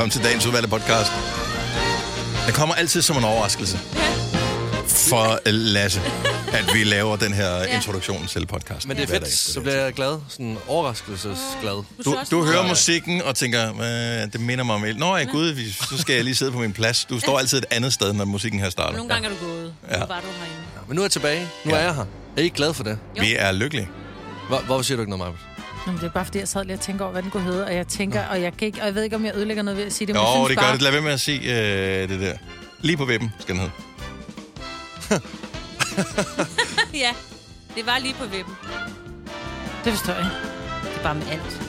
Velkommen til dagens udvalgte podcast. Den kommer altid som en overraskelse for øh, Lasse, at vi laver den her introduktion til podcasten. Men det er fedt, dag. så bliver jeg glad. Sådan overraskelsesglad. Du, du hører musikken og tænker, det minder mig om... el- Nå ja, gud, vi- så skal jeg lige sidde på min plads. Du står altid et andet sted, når musikken her starter. Nogle gange er du gået. Nu Ja. var du herinde. Men nu er jeg tilbage. Nu Ja. er jeg her. Er I ikke glad for det? Jo. Vi er lykkelige. Hvor, hvorfor siger du ikke noget, Maja? Jamen, det er bare fordi, jeg sad lige og tænker over, hvad den kunne hedde, og jeg tænker, og jeg, kan ikke, og jeg ved ikke, om jeg ødelægger noget ved at sige det, men jeg Jo, synes det bare, gør det. Lad være med at sige øh, det der. Lige på vippen, skal den hedde. ja, det var lige på vippen. det forstår jeg. Det er bare med alt.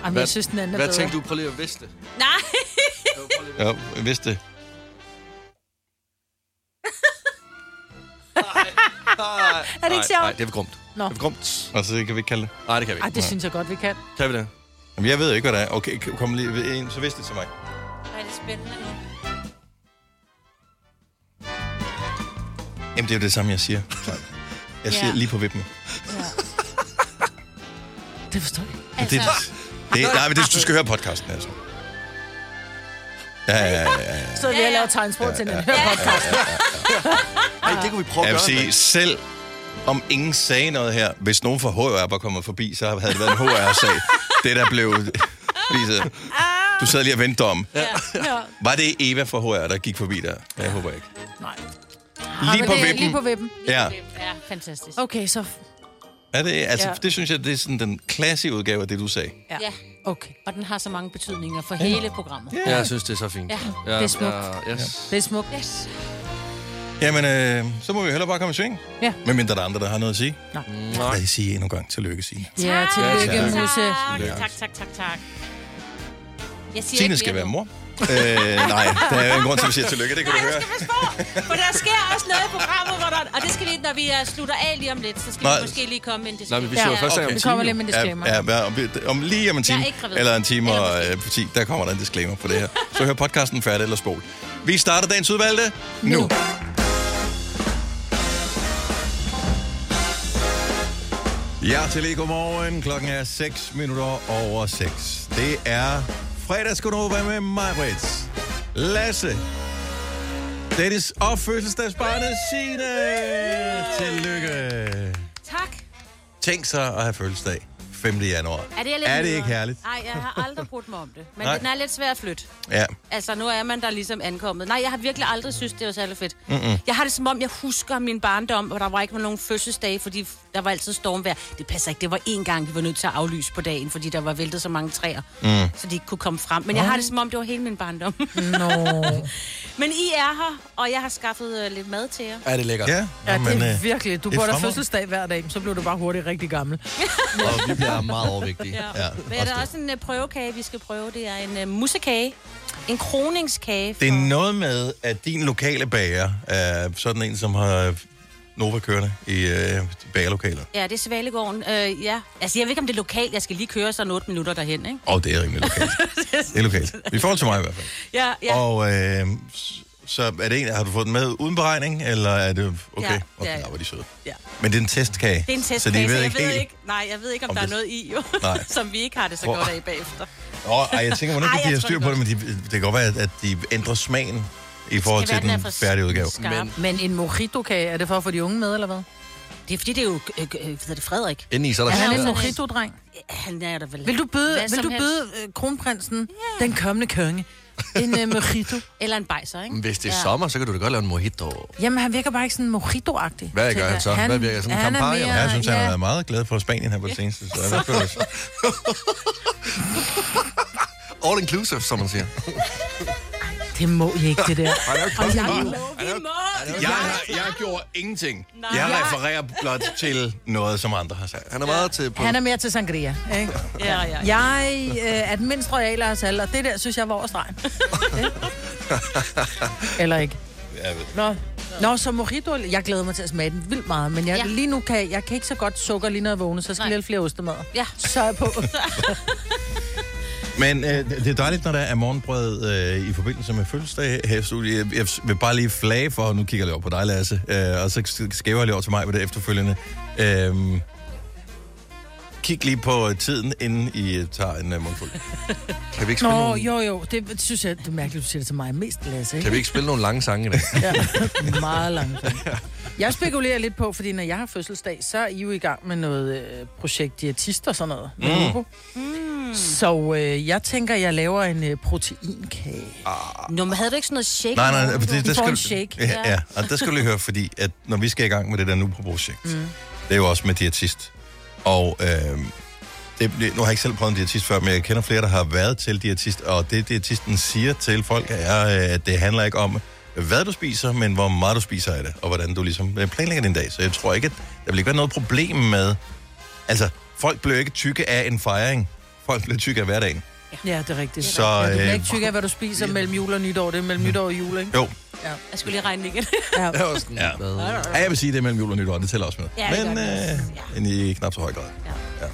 Jamen, Hvad- jeg synes, den anden er Hvad bedre. tænkte du? Prøv lige at vidste. Nej, Ja, jeg vidste det. Er det ikke sjovt? Nej, det er for grumt. Nå. Det er grumt. Og så kan vi ikke kalde det. Nej, det kan vi Ej, ikke. det synes jeg godt, vi kan. Kan vi det? Jamen, jeg ved ikke, hvad det er. Okay, kom lige ved en, så vidste det til mig. Ej, det er spændende nu. Jamen, det er jo det samme, jeg siger. Jeg siger Ja. lige på vippen. Det forstår jeg. Det, Altså- det, nej, men det, du skal høre podcasten, altså. Ja, ja, ja, ja. Så vi har lavet tegnsprog til den her podcast. Ej, det kunne vi prøve Jeg at vil gøre. sige, selv om ingen sagde noget her, hvis nogen fra HR var kommet forbi, så havde det været en HR-sag. Det, der blev viset. Du sad lige og ventede om. Ja. Ja. Var det Eva fra HR, der gik forbi der? Jeg håber ikke. Nej. Lige på det er vippen. Lige på vippen. Ja. Ja, fantastisk. Okay, så... Er det, altså, Ja. det synes jeg, det er sådan den klassiske udgave af det, du sagde. Ja. Ja, Okay. og den har så mange betydninger for hele programmet. Ja, jeg synes, det er så fint. Ja, ja det er smukt. Ja, yes. Det er smukt. Yes. Jamen, øh, så må vi heller bare komme i sving. Ja. Medmindre der er andre, der har noget at sige. Nej. Lad os sige endnu en gang tillykke, Signe. Ja, tillykke, Ja, tak. Musse. Tak, tak, tak, tak, tak. Jeg siger Signe skal være mor. øh, nej, der er en grund til, at vi siger tillykke. Det kan du Nej, høre. jeg skal passe for der sker også noget i programmet, hvor der... Og det skal vi, når vi uh, slutter af lige om lidt, så skal Nej. vi måske lige komme ind til Nej, men vi Ja. siger først Okay. om Vi en kommer lige time. med en disclaimer. Ja, ja, om, om lige om en time, er eller en time Eller og øh, på 10, der kommer der en disclaimer på det her. Så hør podcasten færdig eller spol. Vi starter dagens udvalgte nu. nu. Ja, til lige godmorgen. Klokken er 6 minutter over 6. Det er fredagsgodnova med mig, Brits. Lasse. Dennis og fødselsdagsbarnet Signe. Tillykke. Tak. Tænk sig at have fødselsdag 5. januar. Er det, er det ikke herligt? Nej, jeg har aldrig brudt mig om det. Men Nej. den er lidt svær at flytte. Ja. Altså, nu er man der ligesom ankommet. Nej, jeg har virkelig aldrig synes, det var særlig fedt. Mm-mm. Jeg har det som om, jeg husker min barndom, hvor der var ikke nogen fødselsdage, fordi der var altid stormvejr. Det passer ikke. Det var én gang, vi var nødt til at aflyse på dagen, fordi der var væltet så mange træer, mm. så de ikke kunne komme frem. Men jeg har det som om, det var hele min barndom. Nå. Men I er her, og jeg har skaffet uh, lidt mad til jer. Er det lækkert? Ja, Ja, det er øh, virkelig. Du er får da fremragende. fødselsdag hver dag, så bliver du bare hurtigt rigtig gammel. Og vi bliver meget overvægtige. Ja. Ja, Men er der også en uh, prøvekage, vi skal prøve? Det er en uh, mussekage. En kroningskage. Det er for- noget med, at din lokale bager er sådan en, som har Nova kørende i øh, bagerlokalet. Ja, det er Svalegården. Øh, ja. Altså, jeg ved ikke, om det er lokalt. Jeg skal lige køre sådan 8 minutter derhen, ikke? Og det er rimelig lokalt. det er lokalt. I forhold til mig i hvert fald. Ja, ja. Og øh, så er det en, har du fået den med uden beregning, eller er det okay? Ja, okay, ja, ja. hvor er de søde. ja. Men det er en testkage. Det er en testkage, så de ved ikke jeg helt... ved ikke, nej, jeg ved ikke, om, om der er det- noget i, jo, Nej. som vi ikke har det så Hvor- godt af bagefter. Nå, ej, jeg tænker, hvordan de tror styr det på det, men de, det kan godt være, at- de ændrer smagen i forhold til være, den er færdige udgave. Men- Men en mojito-kage, er det for at få de unge med, eller hvad? Det er fordi, det er jo, øh, øh, det, Frederik. Inden i, så er der Er han Ja, en mojito-dreng? Han er der vel. Vil du byde, vil du byde øh, kronprinsen, den kommende konge, en uh, mojito? Eller en bejser, ikke? Hvis det er Ja. sommer, så kan du da godt lave en mojito. Jamen, han virker bare ikke sådan mojito-agtig. Hvad gør han så? Hvad virker sådan en han er mere, eller Jeg synes, han har ja, været meget glad for Spanien her på det seneste. Så jeg føler, All inclusive, som man siger. det må I ikke, det der. Han er jo jeg, har, jeg gjorde ingenting. Nej. Jeg refererer blot til noget, som andre har sagt. Han er meget til på... han er mere til sangria, ikke? Ja, ja. Jeg øh, er den mindst royale af os alle, og det der, synes jeg var over stregen. Ikke? Eller ikke? Jeg ved. Nå. Nå, så mojito, jeg glæder mig til at smage den vildt meget, men jeg, Ja. ja. lige nu kan jeg, kan ikke så godt sukker lige når jeg vågner, så jeg skal Nej. lige have flere ostemad. Ja. Så er jeg på. Men øh, det er dejligt, når der er morgenbrød øh, i forbindelse med fødselsdag her i studiet. Jeg, vil bare lige flage for, nu kigger jeg lige over på dig, Lasse, øh, og så skæver jeg lige over til mig med det efterfølgende. Øh, kig lige på øh, tiden, inden I øh, tager en uh, mundfuld. Kan vi ikke spille, Nå, nogle, jo, jo. Det, det synes jeg, det er mærkeligt, du siger det til mig mest, Lasse. Ikke? kan vi ikke spille nogle lange sange i dag? Ja, meget langt. Jeg spekulerer lidt på, fordi når jeg har fødselsdag, så er I jo i gang med noget øh, projekt diætist og sådan noget. Med Mm. Hugo. Så øh, jeg tænker, jeg laver en øh, proteinkage. Nå, men havde du ikke sådan noget shake? Nej, nej, for det, det skal en du- shake. Ja, ja, og der skal du lige høre, fordi at når vi skal i gang med det der nu-projekt, mm. det er jo også med diætist. Og øh, det, det- nu har jeg ikke selv prøvet en diætist før, men jeg kender flere, der har været til diætist, og det diætisten siger til folk er, øh, at det handler ikke om, hvad du spiser, men hvor meget du spiser af det, og hvordan du ligesom øh, planlægger din dag. Så jeg tror ikke, at der vil ikke være noget problem med... Altså, folk bliver ikke tykke af en fejring. Folk bliver tykke af hverdagen. Ja, det er rigtigt. Så, ja, du bliver øh, ikke tyk af, hvad du spiser mellem jul og nytår. Det er mellem nytår og jul, ikke? Jo, Jeg skulle lige regne igen. Ja. Jeg var sådan, Ja. Ja, jeg vil sige, det er mellem jul og nytår, det tæller også med. Ja, det Men det øh, men i knap så høj grad. Ja.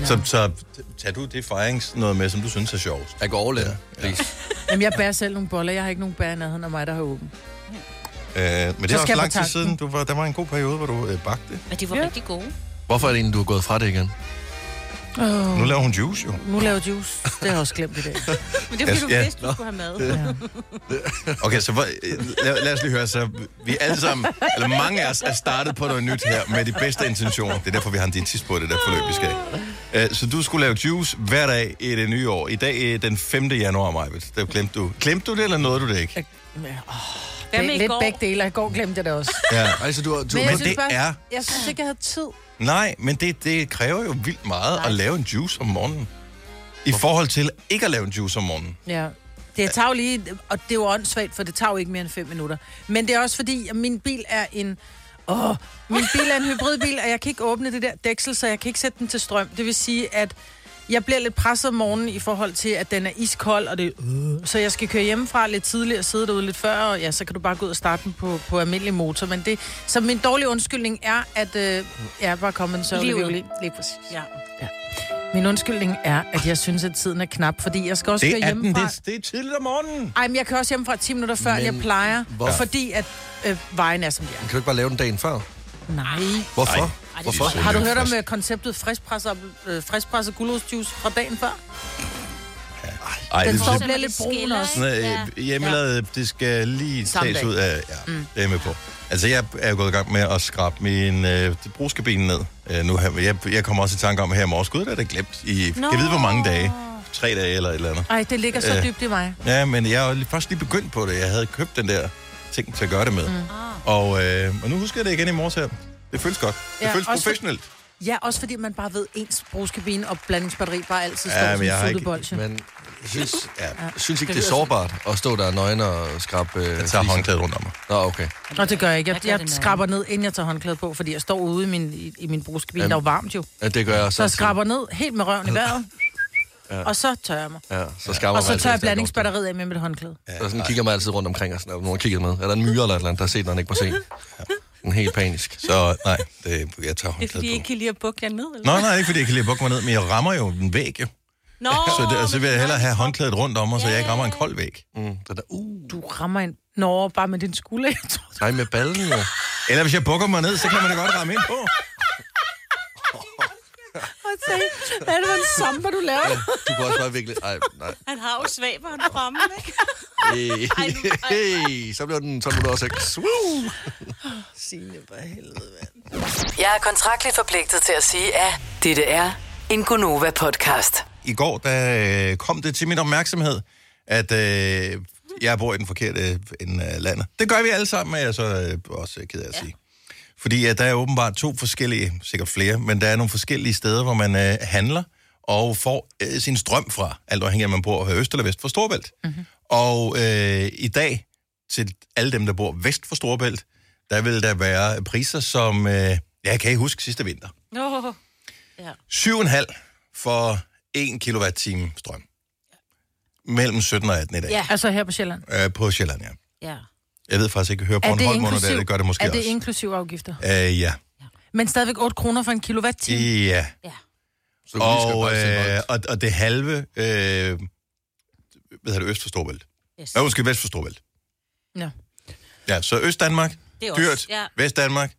Ja. Så, så tag du det fejrings noget med, som du synes er sjovt. Jeg går all in, please. Jamen, jeg bærer selv nogle boller. Jeg har ikke nogen bær i nærheden af mig, der har åbent. Øh, men det er også lang tid siden. Du var, der var en god periode, hvor du øh, bagte. Men de var Ja. rigtig gode. Hvorfor er det egentlig, du er gået fra det igen? Oh, Nu laver hun juice, jo. nu laver juice. Det har jeg også glemt i dag. Men det er fordi, du Ja. vidste, du skulle have mad. Ja. Okay, så hvor, øh, lad, lad os lige høre. Så vi er alle sammen, eller mange af os, er startet på noget nyt her med de bedste intentioner. Det er derfor, vi har en diætist på det der forløb, vi skal. Øh, Så du skulle lave juice hver dag i det nye år. I dag er den 5. januar, Majbet. Det glemte du. Glemte du det, eller nåede du det ikke? Hvad med i Lidt går? begge dele. I går glemte jeg det også. Ja. Altså, du, har- du, Men Men det bare, er- Jeg synes ikke, jeg havde tid. Nej, men det, det kræver jo vildt meget Nej. at lave en juice om morgenen. I forhold til ikke at lave en juice om morgenen. Ja. Det tager jo lige, og det er jo åndssvagt, for det tager jo ikke mere end 5 minutter. Men det er også fordi, at min bil er en... Åh, min bil er en hybridbil, og jeg kan ikke åbne det der dæksel, så jeg kan ikke sætte den til strøm. Det vil sige, at jeg bliver lidt presset om morgenen i forhold til, at den er iskold, og det, øh, så jeg skal køre hjemmefra lidt tidligere, sidde derude lidt før, og ja, så kan du bare gå ud og starte den på, på almindelig motor. Men det, så min dårlige undskyldning er, at øh, jeg er bare kommet en sørgelig violin. Lige præcis. Ja. Min undskyldning er, at jeg synes, at tiden er knap, fordi jeg skal også Det køre er den. hjemmefra. Det, det er tidligt om morgenen. Ej, men jeg kører også hjemmefra 10 minutter før, Men jeg plejer, hvor- fordi at øh, vejen er, som de er. kan du ikke bare lave den dagen før? Nej. Hvorfor? Ej, Hvorfor? Har du hørt om frisk. øh, konceptet friskpresset, øh, friskpresset gulerodsjuice fra dagen før? Ej, Den det står bliver lidt brun også. ikke? Sådan, Ja. øh, hjemmelavet, det skal lige tages ud af... Ja, mm. det er jeg med på. Altså, jeg er gået i gang med at skrabe min øh, brugskabine ned. Øh, nu her, jeg, jeg kommer også i tanke om, at her i morges, gud, det er det glemt i... Nå. Jeg ved, hvor mange dage. Tre dage eller et eller andet. Ej, det ligger så Øh. dybt i mig. Ja, men jeg er jo først lige begyndt på det. Jeg havde købt den der ting til at gøre det med. Mm. Og, øh, og nu husker jeg det igen i morges her. Det føles godt. Det Ja, føles også for- professionelt. Ja, også fordi man bare ved, ens brugskabine og blandingsbatteri bare altid står Ja, ja, men jeg som en fodbolde. Men jeg synes, Ja, jeg synes ikke, Det det er sårbart at stå der nøgen og skrabe øh, jeg tager håndklædet rundt om mig. Nå, okay. Og det gør jeg ikke. Jeg Jeg, jeg det skraber ned, inden jeg tager håndklædet på, fordi jeg står ude i min, i, i min brugskabine. Jamen. Der er jo varmt jo. Ja, det gør jeg Så jeg så. skraber ned helt med røven i vejret. Og så tørrer jeg mig. Ja, så skraber Og så man tør jeg blandingsbatteriet af med mit håndklæde. går. Så sådan kigger man altid rundt omkring, og sådan, er nogen, der kigger med? Er der en myre eller et eller andet, der har set, når han ikke må se? En helt panisk. Så nej, det, jeg tager Det er fordi, håndklædet I på. ikke kan lide at bukke jer ned, eller? Nå, nej, ikke fordi jeg kan lide at bukke mig ned, men jeg rammer jo en væg, jo. Nå, Så, det, så vil jeg hellere have håndklædet rundt om mig, så Ja, jeg ikke rammer en kold væg. Mm, der, uh, Du rammer en... Nå, bare med din skulder. Jeg tror, nej med ballen jo. Eller hvis jeg bukker mig ned, så kan man da godt ramme ind på. Hvad er det for en samba, du laver? Du kan også bare virkelig... Ej, nej. Han har jo svaberen fremme, ikke? Hey, hey, så bliver den 12 minutter og 6. Woo! Signe, for helvede, mand. Jeg er kontraktligt forpligtet til at sige, at dette er en Gonova-podcast. I går der øh, kom det til min opmærksomhed, at øh, jeg bor i den forkerte ende af landet. Det gør vi alle sammen, er jeg så øh, også ked af at sige. Fordi at der er åbenbart to forskellige, sikkert flere, men der er nogle forskellige steder, hvor man øh, handler og får øh, sin strøm fra, alt afhængig af, om man bor øst eller vest for Storbælt. Mm-hmm. Og øh, i dag, til alle dem, der bor vest for Storbælt, der vil der være priser, som øh, jeg kan ikke huske sidste vinter. Nå. Ja. 7,5 for 1 kilowatt-time strøm. Mellem 17 og 18 i dag. Ja. Altså her på Sjælland. Øh, på Sjælland, ja. Ja. Jeg ved faktisk ikke, høre på en det, Holm under det, det gør det måske er det også. inklusiv afgifter? Øh, ja. Men stadigvæk 8 kroner for en kilowatt-time? Ja. Ja. Så Og, øh, og, og det halve, øh, hvad hedder det, øst for Storbælt. Yes. Ja, måske vest for Storbælt. Ja. Ja, så Øst-Danmark, Det er også- dyrt. ja. Vest-Danmark,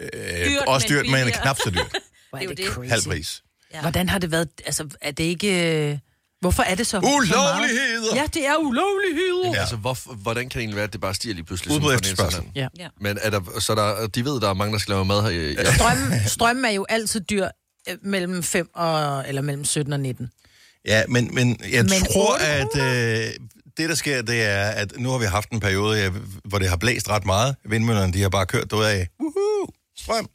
øh, Dyrt, også men dyrt, men billigere. knap så dyrt. Hvor Det er jo det. crazy. Halv pris. Ja. Hvordan har det været? Altså, er det ikke... øh, Hvorfor er det så? Ulovligheder! Ja, det er ulovligheder. Ja. Altså, hvor, hvordan kan det egentlig være, at det bare stiger lige pludselig? Udbud sådan efter fra den ene spørgsmål. til den Ja. Ja. Men er der, så der, de ved, der er mange, der skal lave mad her i... Ja. Strøm, strøm er jo altid dyr øh, mellem 5 og, eller mellem 17 og 19. Ja, men, men jeg men tror, 800? at øh, det, der sker, det er, at nu har vi haft en periode, ja, hvor det har blæst ret meget. Vindmøllerne, de har bare kørt ud af Woohoo, strøm.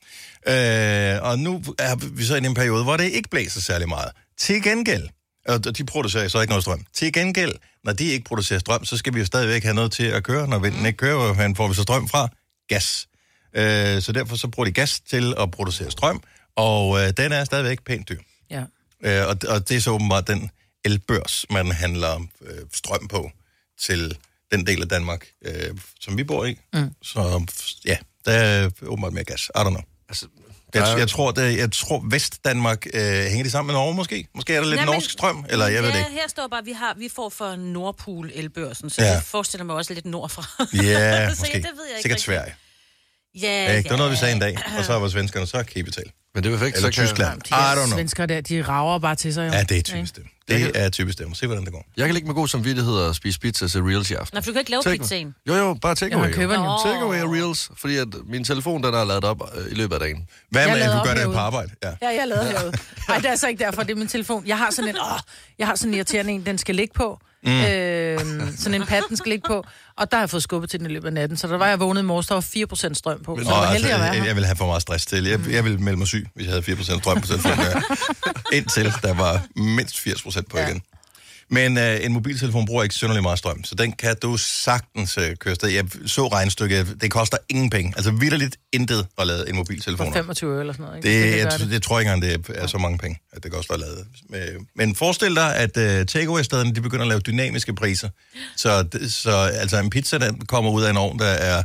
Øh, og nu er vi så i en periode, hvor det ikke blæser særlig meget. Til gengæld, og de producerer så ikke noget strøm. Til gengæld, når de ikke producerer strøm, så skal vi jo stadigvæk have noget til at køre. Når vinden ikke kører, hvor får vi så strøm fra? Gas. Øh, så derfor så bruger de gas til at producere strøm, og øh, den er stadigvæk pænt dyr. Ja. Øh, og, og det er så åbenbart den elbørs, man handler øh, strøm på til den del af Danmark, øh, som vi bor i. Mm. Så ja, der er åbenbart mere gas. I don't know. Altså, Jeg, er- jeg, tror, det, jeg tror Vestdanmark øh, hænger de sammen med Norge måske. Måske er der lidt Jamen, norsk strøm, eller jeg ved det ja, ikke. her står bare, at vi, har, vi får for Nordpool elbørsen, så Ja. ja. jeg forestiller mig også lidt nordfra. Ja, Så måske. ja, det ved jeg ikke Sikkert rigtig. Sverige. Ja, Ja, det var noget, vi sagde en dag, og så var svenskerne, så kan I betale. Men det er perfekt. Eller så kan Tyskland. De I don't know. svenskere der, de rager bare til sig. Jo. Ja, det er typisk det. Det er typisk det. Må se, hvordan det går. Jeg, kan ligge med god samvittighed og spise pizza til Reels i aften. Nå, for du kan ikke lave Take- pizzaen. Jo, jo, bare take Ja, køber den jo. Nå. Take away og Reels, fordi at min telefon, den er lavet op øh, i løbet af dagen. Hvad med, at lader du gør det på arbejde? Ja. Ja, jeg lavede herude. Nej, det er altså ikke derfor, det er min telefon. Jeg har sådan en, åh, jeg har sådan en irriterende en, den skal ligge på. Mm. Øh, sådan en pad, den skal ligge på. Og der har jeg fået skubbet til den i løbet af natten. Så der var jeg vågnet i morges, der var 4% strøm på. Så Nå, jeg var altså, heldig at være jeg, her. jeg vil have for meget stress til. Jeg, jeg ville melde mig syg, hvis jeg havde 4% strøm på telefonen. Indtil der var mindst 80% på Ja. igen. Men øh, en mobiltelefon bruger ikke synderlig meget strøm, så den kan du sagtens øh, køre sted. Jeg så regnstykket, det koster ingen penge. Altså vidderligt intet at lade en mobiltelefon. For 25 øre eller sådan noget. Ikke? Det, Så jeg, det. det tror jeg ikke engang, det er så mange penge, at det koster at lade. Men forestil dig, at uh, takeaway-stederne, de begynder at lave dynamiske priser. Så, det- så altså en pizza, der kommer ud af en ovn, der er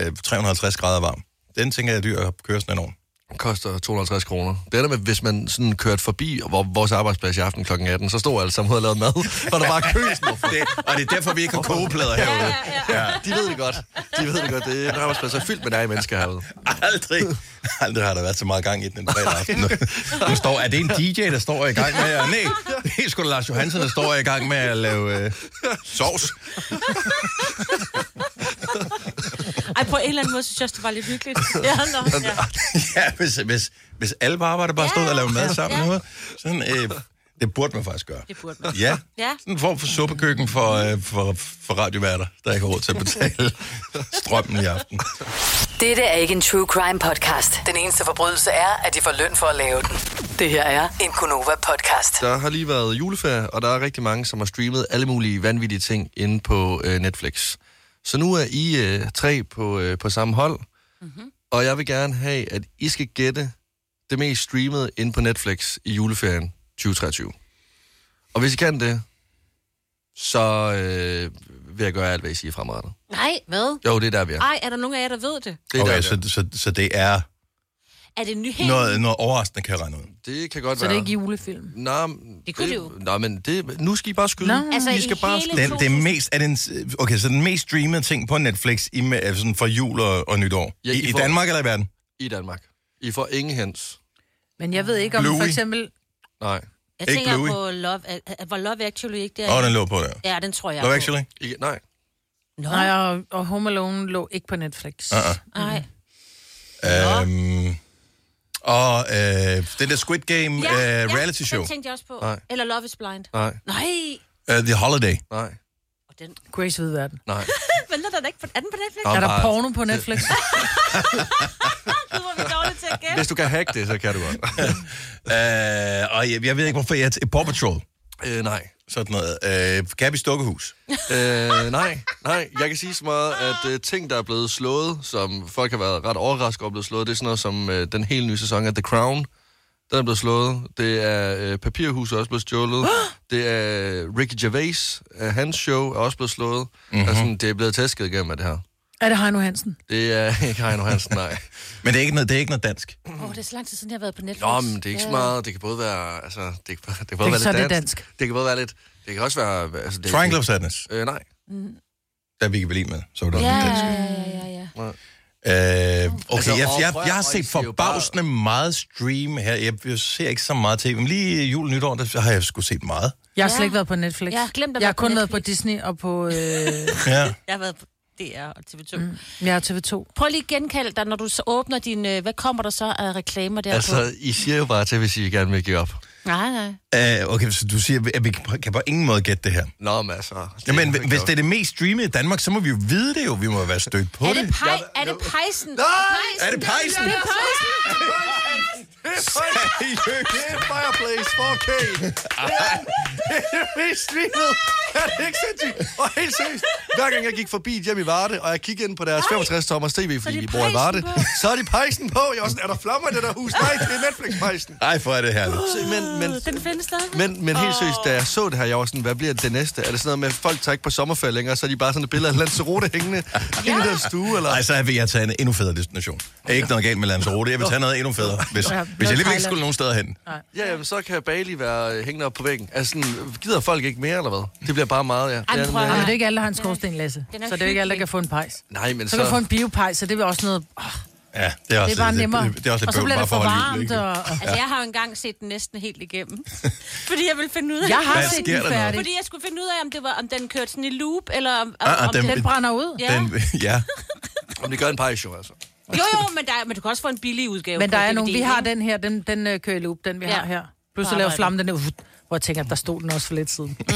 uh, 350 grader varm. Den tænker jeg er dyr at køre sådan en ovn. Koster 250 kroner. Det er der med, hvis man sådan kørte forbi hvor, vores arbejdsplads i aften kl. 18, så stod alle sammen og lavet mad, og der var kø. sådan, hvorfor? Det, og det er derfor, vi ikke har kogeplader herude. Ja, de ved det godt. De ved det godt. Det er en arbejdsplads, er fyldt med dig mennesker herude. Aldrig. Aldrig har der været så meget gang i den en fredag aften. Nu, nu står, er det en DJ, der står i gang med at... Nej, det er sgu da Lars Johansen, der står i gang med at lave øh, sovs. Ej, på en eller anden måde synes jeg også, det var lidt hyggeligt. Ja, nå, ja. Ja, hvis, hvis, hvis alle på arbejde bare stod og lavede mad sammen Ja. ja. noget, sådan, øh, det burde man faktisk gøre. Det burde man. Ja, Ja. sådan en form for suppekøkken for, øh, for, for radioværter, der ikke har råd til at betale strømmen i aften. Dette er ikke en true crime podcast. Den eneste forbrydelse er, at de får løn for at lave den. Det her er en Gunova podcast. Der har lige været juleferie, og der er rigtig mange, som har streamet alle mulige vanvittige ting inde på øh, Netflix. Så nu er I øh, tre på, øh, på samme hold, mm-hmm. og jeg vil gerne have, at I skal gætte det mest streamede inde på Netflix i juleferien 2023. Og hvis I kan det, så øh, vil jeg gøre alt, hvad I siger fremadrettet. Nej, hvad? Jo, det er der, vi er. Ej, er der nogen af jer, der ved det? Det er der, Okay, vi så, er. så, så det er Er det ny helt? noget, noget overraskende, kan jeg regne ud. Det kan godt Så det være. er ikke julefilm. Nå, Det kunne det jo. Nå, men det, nu skal I bare skyde. Nå. Altså, I i skal bare skyde. Den, det er mest, er den, okay, så den mest streamede ting på Netflix i, sådan for jul og, og nytår. Ja, I, I I får- Danmark eller i verden? I Danmark. I får ingen hens. Men jeg ved ikke, om Bluey. for eksempel... Nej. Jeg Ikke tænker Bluey. på Love, var Love Actually ikke der? Åh, oh, den lå på der. Ja, den tror jeg Love på. Actually? Ikke, nej. Nå, Nej, og, og Home Alone lå ikke på Netflix. Uh-uh. nej. Øhm, og øh, den der Squid Game ja, uh, reality show. den tænkte jeg også på. Nej. Eller Love is Blind. Nej. Nej, Uh, The Holiday. Nej. og den... Grace ved verden. Nej. Venter den ikke på... Er den på Netflix? Nå, Er der bare- porno på Netflix? Hvor er vi dårlige til at gætte. Hvis du kan hacke det, så kan du godt. Uh, og jeg, jeg ved ikke, hvorfor jeg er Paw Patrol. Øh, nej. Sådan noget. Uh, Gabby's Dukkehus. Øh, nej, nej. Jeg kan sige så meget, at øh, ting, der er blevet slået, som folk har været ret overrasket over er blevet slået, det er sådan noget som øh, den hele nye sæson af The Crown. Den er blevet slået. Det er øh, Papirhuset er også blevet stjålet. det er Ricky Gervais, øh, hans show er også blevet slået. Mm-hmm. Altså, det er blevet tæsket igennem af det her. Er det Heino Hansen? Det er ikke Heino Hansen, nej. Men det er ikke noget, det er ikke noget dansk. Åh, oh, det er så lang tid siden, jeg har været på Netflix. Nå, men det er ikke så Ja. meget. Det kan både være, altså, det kan, det kan både Det- være så lidt det dansk. dansk. Det kan både være lidt, det kan også være, altså, det, Triangle of Sadness. Øh, nej. Der er Vicky Berlin med. Så var det Ja, også dansk. ja, ja, ja, ja. Øh, okay, Altså, jeg, jeg, jeg har set jo bare- forbavsende meget stream her. Jeg, jeg ser ikke så meget tv, men lige jul og nytår, der har jeg sgu set meget. Jeg har slet Ja. ikke været på Netflix. Jeg har glemt at Jeg har være på kun været på Netflix. Disney og på... Øh, Ja. Jeg har været på DR og TV2. Mm. jeg har TV2. Prøv lige at genkalde dig, når du så åbner din... Øh, hvad kommer der så af reklamer der? Altså, I siger jo bare til, hvis I gerne vil give op. Nej, nej. Uh, okay, så du siger, at vi kan på ingen måde gætte det her. Nå, men altså... Jamen, hvis det er det mest streamede i Danmark, så må vi jo vide det jo. Vi må være stødt på Er det. det, pej, er det pejsen? Nej! Er det pejsen? Det er pejsen! Seriøst? Det er Fireplace 4K. Det er det mest streamet. Er det ikke sindssygt? Og helt seriøst, hver gang jeg gik forbi et hjem i Varde, og jeg kiggede ind på deres 65-tommers tv, fordi vi bor i Varde, på? så er de pejsen på. Jeg var sådan, er der flammer i det der hus? Nej, det er Netflix-pejsen. Ej, hvor er det. Så- Men, men, Den findes stadig. men, men helt seriøst, da jeg så det her, jeg var sådan, hvad bliver det næste? Er det sådan noget med, at folk tager ikke på sommerferie længere, så er de bare sådan et billede af Lanzarote hængende ja. i deres stue, eller? Ej, så vil jeg tage en endnu federe destination. Er ikke noget galt med Lanzarote. Jeg vil tage noget endnu federe, hvis, hvis jeg alligevel ikke skulle nogen steder hen. Ja, jamen, så kan Bali være øh, hængende op på væggen. Altså, sådan, gider folk ikke mere, eller hvad? Det bliver bare meget, ja. Det er Ej, en, prøv at øh, Ja, men det er ikke alle, der har en skorsten, Lasse. Er Så det er ikke alle, der kan få en pejs. Nej, men Så kan du få så... en biopejs, så det er også noget... Oh, Ja, det er også, det er bare nemmere. Det, det, er også lidt og så bliver det for varmt. livet, ikke? Og. Altså, jeg har jo engang set den næsten helt igennem. fordi jeg ville finde ud af... Jeg har Hvad set sker den færdig. Fordi jeg skulle finde ud af, om, det var, om den kørte sådan i loop, eller om, Ah, ah, om den- den... Den brænder ud. Ja. Den, ja. Om det gør en pejs jo, altså. Jo, jo, men, der, men du kan også få en billig udgave Men der er nogle, vi har den her, den, den øh, kører i loop, den vi Ja. har her. Så laver flammen den der, uh, hvor jeg tænker, at der stod den også for lidt siden.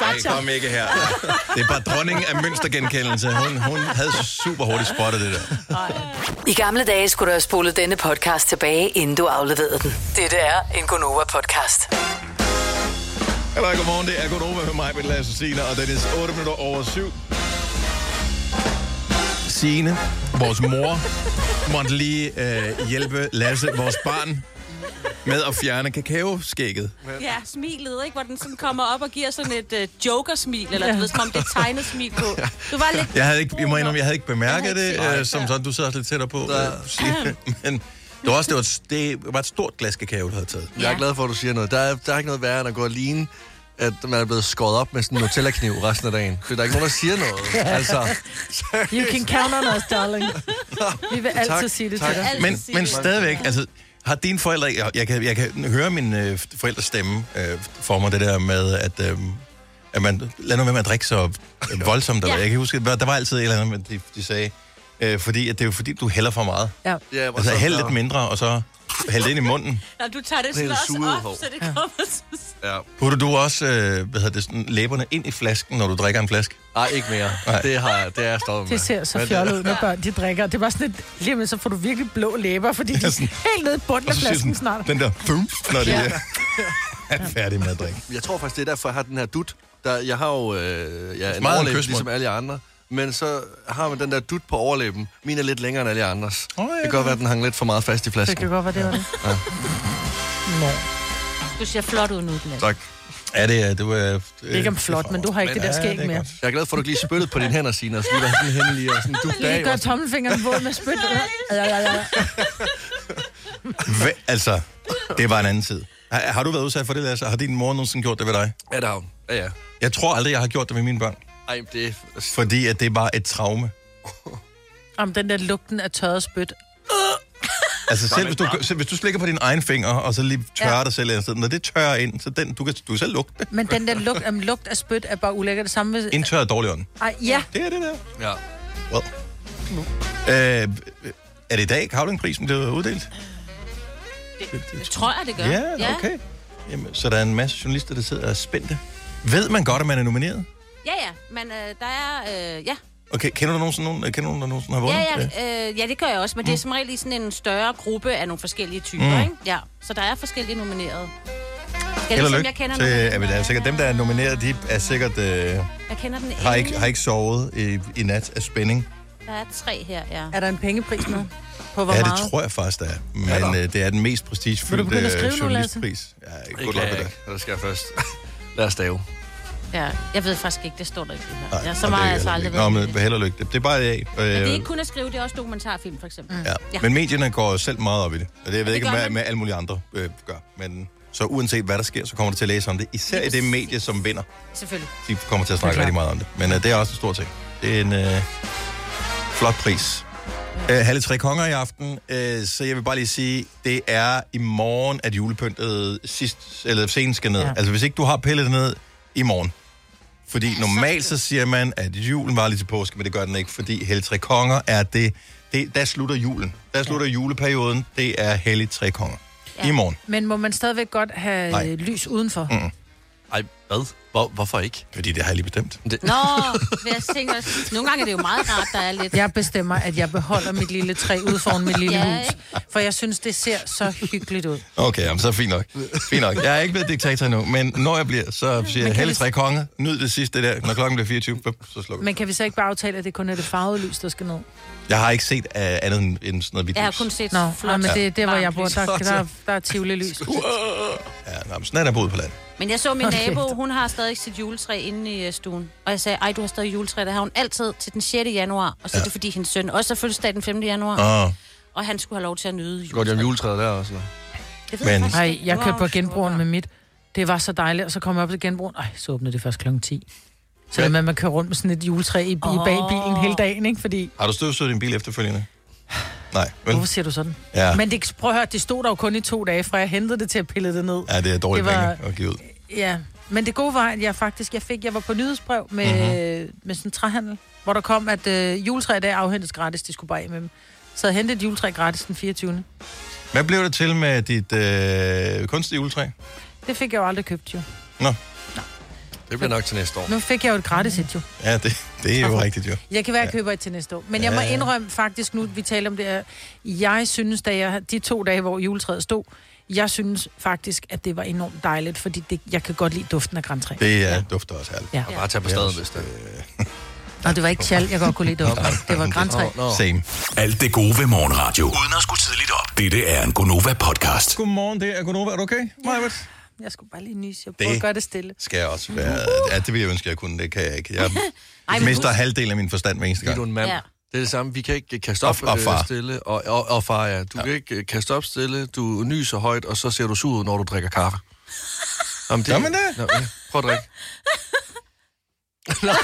Nej, kom ikke her. Det er bare dronningen af mønstergenkendelse. Hun, hun havde super hurtigt spottet det der. I gamle dage skulle du have spolet denne podcast tilbage, inden du afleverede den. Dette er en Gonova-podcast. Hallo, godmorgen. Det er Godova med mig, med Lasse Signe, og det er 8 minutter over 7. Signe, vores mor, måtte lige øh, hjælpe Lasse, vores barn, med at fjerne kakaoskægget. Ja, smilet, ikke? Hvor den sådan kommer op og giver sådan et uh, joker-smil, eller du ved, som om det tegnet smil på. Du var lidt... Jeg havde ikke, jeg må indrømme, jeg havde ikke bemærket havde ikke det, set øh, som sådan, du sidder også lidt tættere på, Der- øh. Men det var også det var, et- det var et stort glas kakao, du havde taget. Jeg er Ja. glad for, at du siger noget. Der er, der er ikke noget værre, end at gå og ligne, at man er blevet skåret op med sådan en Nutella-kniv resten af dagen. For der er ikke nogen, der siger noget. Altså, You can count on us, darling. Vi vil altid Tak, sige det tak. til dig. Men, men stadigvæk, altså, har dine forældre... Jeg, jeg, kan, jeg kan høre min øh, forældres stemme øh, for mig, det der med, at, øh, at man... Lad nu være med at drikke så øh, voldsomt. Eller, Ja. Jeg kan huske, der var altid et eller andet, de, de sagde. Øh, fordi at det er jo fordi, du hælder for meget. Ja. ja, Altså, så- hæld lidt mindre, og så hæld det ind i munden. Når du tager det også suget op, hår. så det kommer sådan... Ja. Putter du også øh, hvad hedder det, sådan, læberne ind i flasken, når du drikker en flaske? Nej, ikke mere. Nej. Det, har jeg, det er jeg stoppet med. Det ser så fjollet ud, når børn de drikker. Det var sådan et, lige med, så får du virkelig blå læber, fordi de er sådan- helt nede i bunden af flasken sådan, snart. den der, fum, når det Ja. ja. er færdig med at drikke. Jeg tror faktisk, det er derfor, jeg har den her dut. Der, jeg har jo øh, ja, en kysmund. ligesom alle andre. Men så har man den der dut på overlæben. Min er lidt længere end alle andres. Åh, ja, det kan godt være, at den hang lidt for meget fast i Det flasken. kan godt være, det var det. Nå. Du ser flot ud nu, den Tak. Ja, det er... Du er øh, Ikke om flot, men du har ikke det der skæg er mere. godt. Jeg er glad for, at du lige spyttede på dine hænder, Signe, og så lige var sådan hen lige og sådan duft Lige af. gør tommelfingeren våd med spyt. Ja, ja, ja, ja. Hva- altså, det var en anden tid. Har, har du været udsat for det, Lasse? Har din mor nogensinde gjort det ved dig? Ja, det har hun. Ja, ja. Jeg tror aldrig, jeg har gjort det med mine børn. Ej, det er... Fordi at det var et traume. Om den der lugten af tørret spyt. Altså selv hvis du, selv hvis du slikker på din egen finger, og så lige tørrer Ja. dig selv et sted, når det tørrer ind, så den, du kan, du kan selv lugte det. Men den der lugt, um, lugt af spyt er bare ulækkert. Det samme med... Indtørret dårlig ånd. Ej, ja. Det er det der. Ja. Well. Øh, er det i dag, Kavlingprisen blev uddelt? Det tror jeg, det gør. Ja, okay. Jamen, så der er en masse journalister, der sidder og er spændte. Ved man godt, at man er nomineret? Ja, ja. Men øh, der er... Øh, ja. Okay, kender du nogen, sådan nogen, kender du nogen, der nogensinde har vundet? Ja, det? ja, øh, ja, det gør jeg også, men det er som regel i sådan en større gruppe af nogle forskellige typer, Mm. ikke? Ja, så der er forskellige nominerede. Skal Held og lykke jeg kender til, ja, er sikkert dem, der er nomineret, de er sikkert, øh, Jeg kender den har, ikke, har ikke sovet i, i nat af spænding. Der er tre her, ja. Er der en pengepris med? På hvor ja, meget? det tror jeg faktisk, der er. Men øh, det er den mest prestigefyldte nu, journalistpris. Ja, Det godt kan luck jeg med ikke. Det skal jeg først. Lad os stave. Ja. Jeg ved faktisk ikke, det står der ikke. Det her. Nej, ja, så meget er jeg så heller aldrig Nå, men held og lykke. Det, det er bare det af. Men det er Øh, ikke kun at skrive, det er også dokumentarfilm, for eksempel. Mm. Ja. Ja. Men medierne går selv meget op i det. Og det jeg ved det ikke, hvad med alle mulige andre øh, gør. Men så uanset hvad der sker, så kommer du til at læse om det. Især i det medie, som vinder. Selvfølgelig. De kommer til at snakke rigtig meget om det. Men øh, det er også en stor ting. Det er en øh, flot pris. Øh, halve tre konger i aften, øh, så jeg vil bare lige sige, det er i morgen, at julepyntet sidst, eller senest skal ned. Ja. Altså hvis ikke du har pillet det ned i morgen. Fordi normalt så siger man, at julen var lige til påske, men det gør den ikke, fordi Hellig Tre Konger er det, det der slutter julen. Der slutter juleperioden, det er Hellig Tre Konger. Ja. I morgen. Men må man stadigvæk godt have. Nej. lys udenfor? Mm. Ej, hvad? Hvor, hvorfor ikke? Fordi det har jeg lige bestemt. Nå, vil jeg tænke også. Nogle gange er det jo meget rart, der er lidt... Jeg bestemmer, at jeg beholder mit lille træ ude foran mit lille Ja, hus. For jeg synes, det ser så hyggeligt ud. Okay, jamen, så fint nok. Fint nok. Jeg er ikke blevet diktator endnu, men når jeg bliver, så siger jeg vi- Tre Konger. Nyd det sidste der. Når klokken bliver 24, bup, så slukker. Men kan vi så ikke bare aftale, at det kun er det farvede lys, der skal ned? Jeg har ikke set uh, andet end, sådan noget hvidt Jeg har kun set Nå, flot, ja. men det er der, hvor jeg bor. Der, lys. der, der er tivoli lys. Ja, nå, men sådan er der boet på land. Men jeg så min Okay. nabo, hun har stadig sit juletræ inde i øh, stuen. Og jeg sagde, ej, du har stadig juletræ. Det har hun altid til den 6. januar. Og så er det, fordi hendes søn også er fødselsdag den 5. januar. Åh, Og han skulle have lov til at nyde Går de om juletræet. juletræet der også? eller? Det ved Men- faktisk Ej, ikke. jeg kørte på det genbrugen rart. med mit. Det var så dejligt, og så kom jeg op til genbrugen. Ej, så åbnede det først kl. 10. Så det med, at man kører rundt med sådan et juletræ i, i bag bilen hele dagen, ikke? Fordi, har du støvsuget din bil efterfølgende? Nej, vel? hvorfor siger du sådan? Ja. Men det, prøv at høre, det stod der jo kun i to dage, fra jeg hentede det til at pille det ned. Ja, det er dårligt Det det var- at give ud. Ja, men det gode var, at jeg faktisk, jeg fik, jeg var på nyhedsbrev med, Mhm. mm-hmm. med sådan en træhandel, hvor der kom, at øh, juletræ i dag afhentes gratis, de skulle bare med dem. Så jeg hentede et juletræ gratis den 24. Hvad blev det til med dit øh, kunstige juletræ? Det fik jeg jo aldrig købt, jo. Nå, Det bliver nok til næste år. Nu fik jeg jo et gratis et, jo. ja, det, det er jo rigtigt jo. Jeg kan være, at jeg køber et til næste år. Men jeg må Ja, ja. indrømme faktisk nu, vi taler om det her. Jeg synes, da jeg, de to dage, hvor juletræet stod, jeg synes faktisk, at det var enormt dejligt, fordi det, jeg kan godt lide duften af græntræ. Det er, dufter også herligt. Ja. Og bare tage på staden, hvis det Og det var ikke tjal, jeg godt kunne lide det op. Det var græntræ. Nå. Same. Alt det gode ved morgenradio. Uden at skulle tidligt op. Dette er en Gonova-podcast. Godmorgen, det er Gunova. Er du okay, Majbert? Jeg skulle bare lige nys. Jeg prøver Det- at gøre det stille. Skal jeg også være... Ja, det vil jeg ønske, jeg kunne. Det kan jeg ikke. Jeg Ej, men mister husk- halvdelen af min forstand hver eneste Fordi du er gang. en mand. Ja. Ja. Det er det samme. Vi kan ikke kaste op Og- og far. øh, stille. Og, og, og far, ja. Du ja. kan ikke øh, kaste op stille. Du nyser højt, og så ser du sur ud, når du drikker kaffe. Jamen, Gør man det? Nå, ja. Prøv at drikke. nej,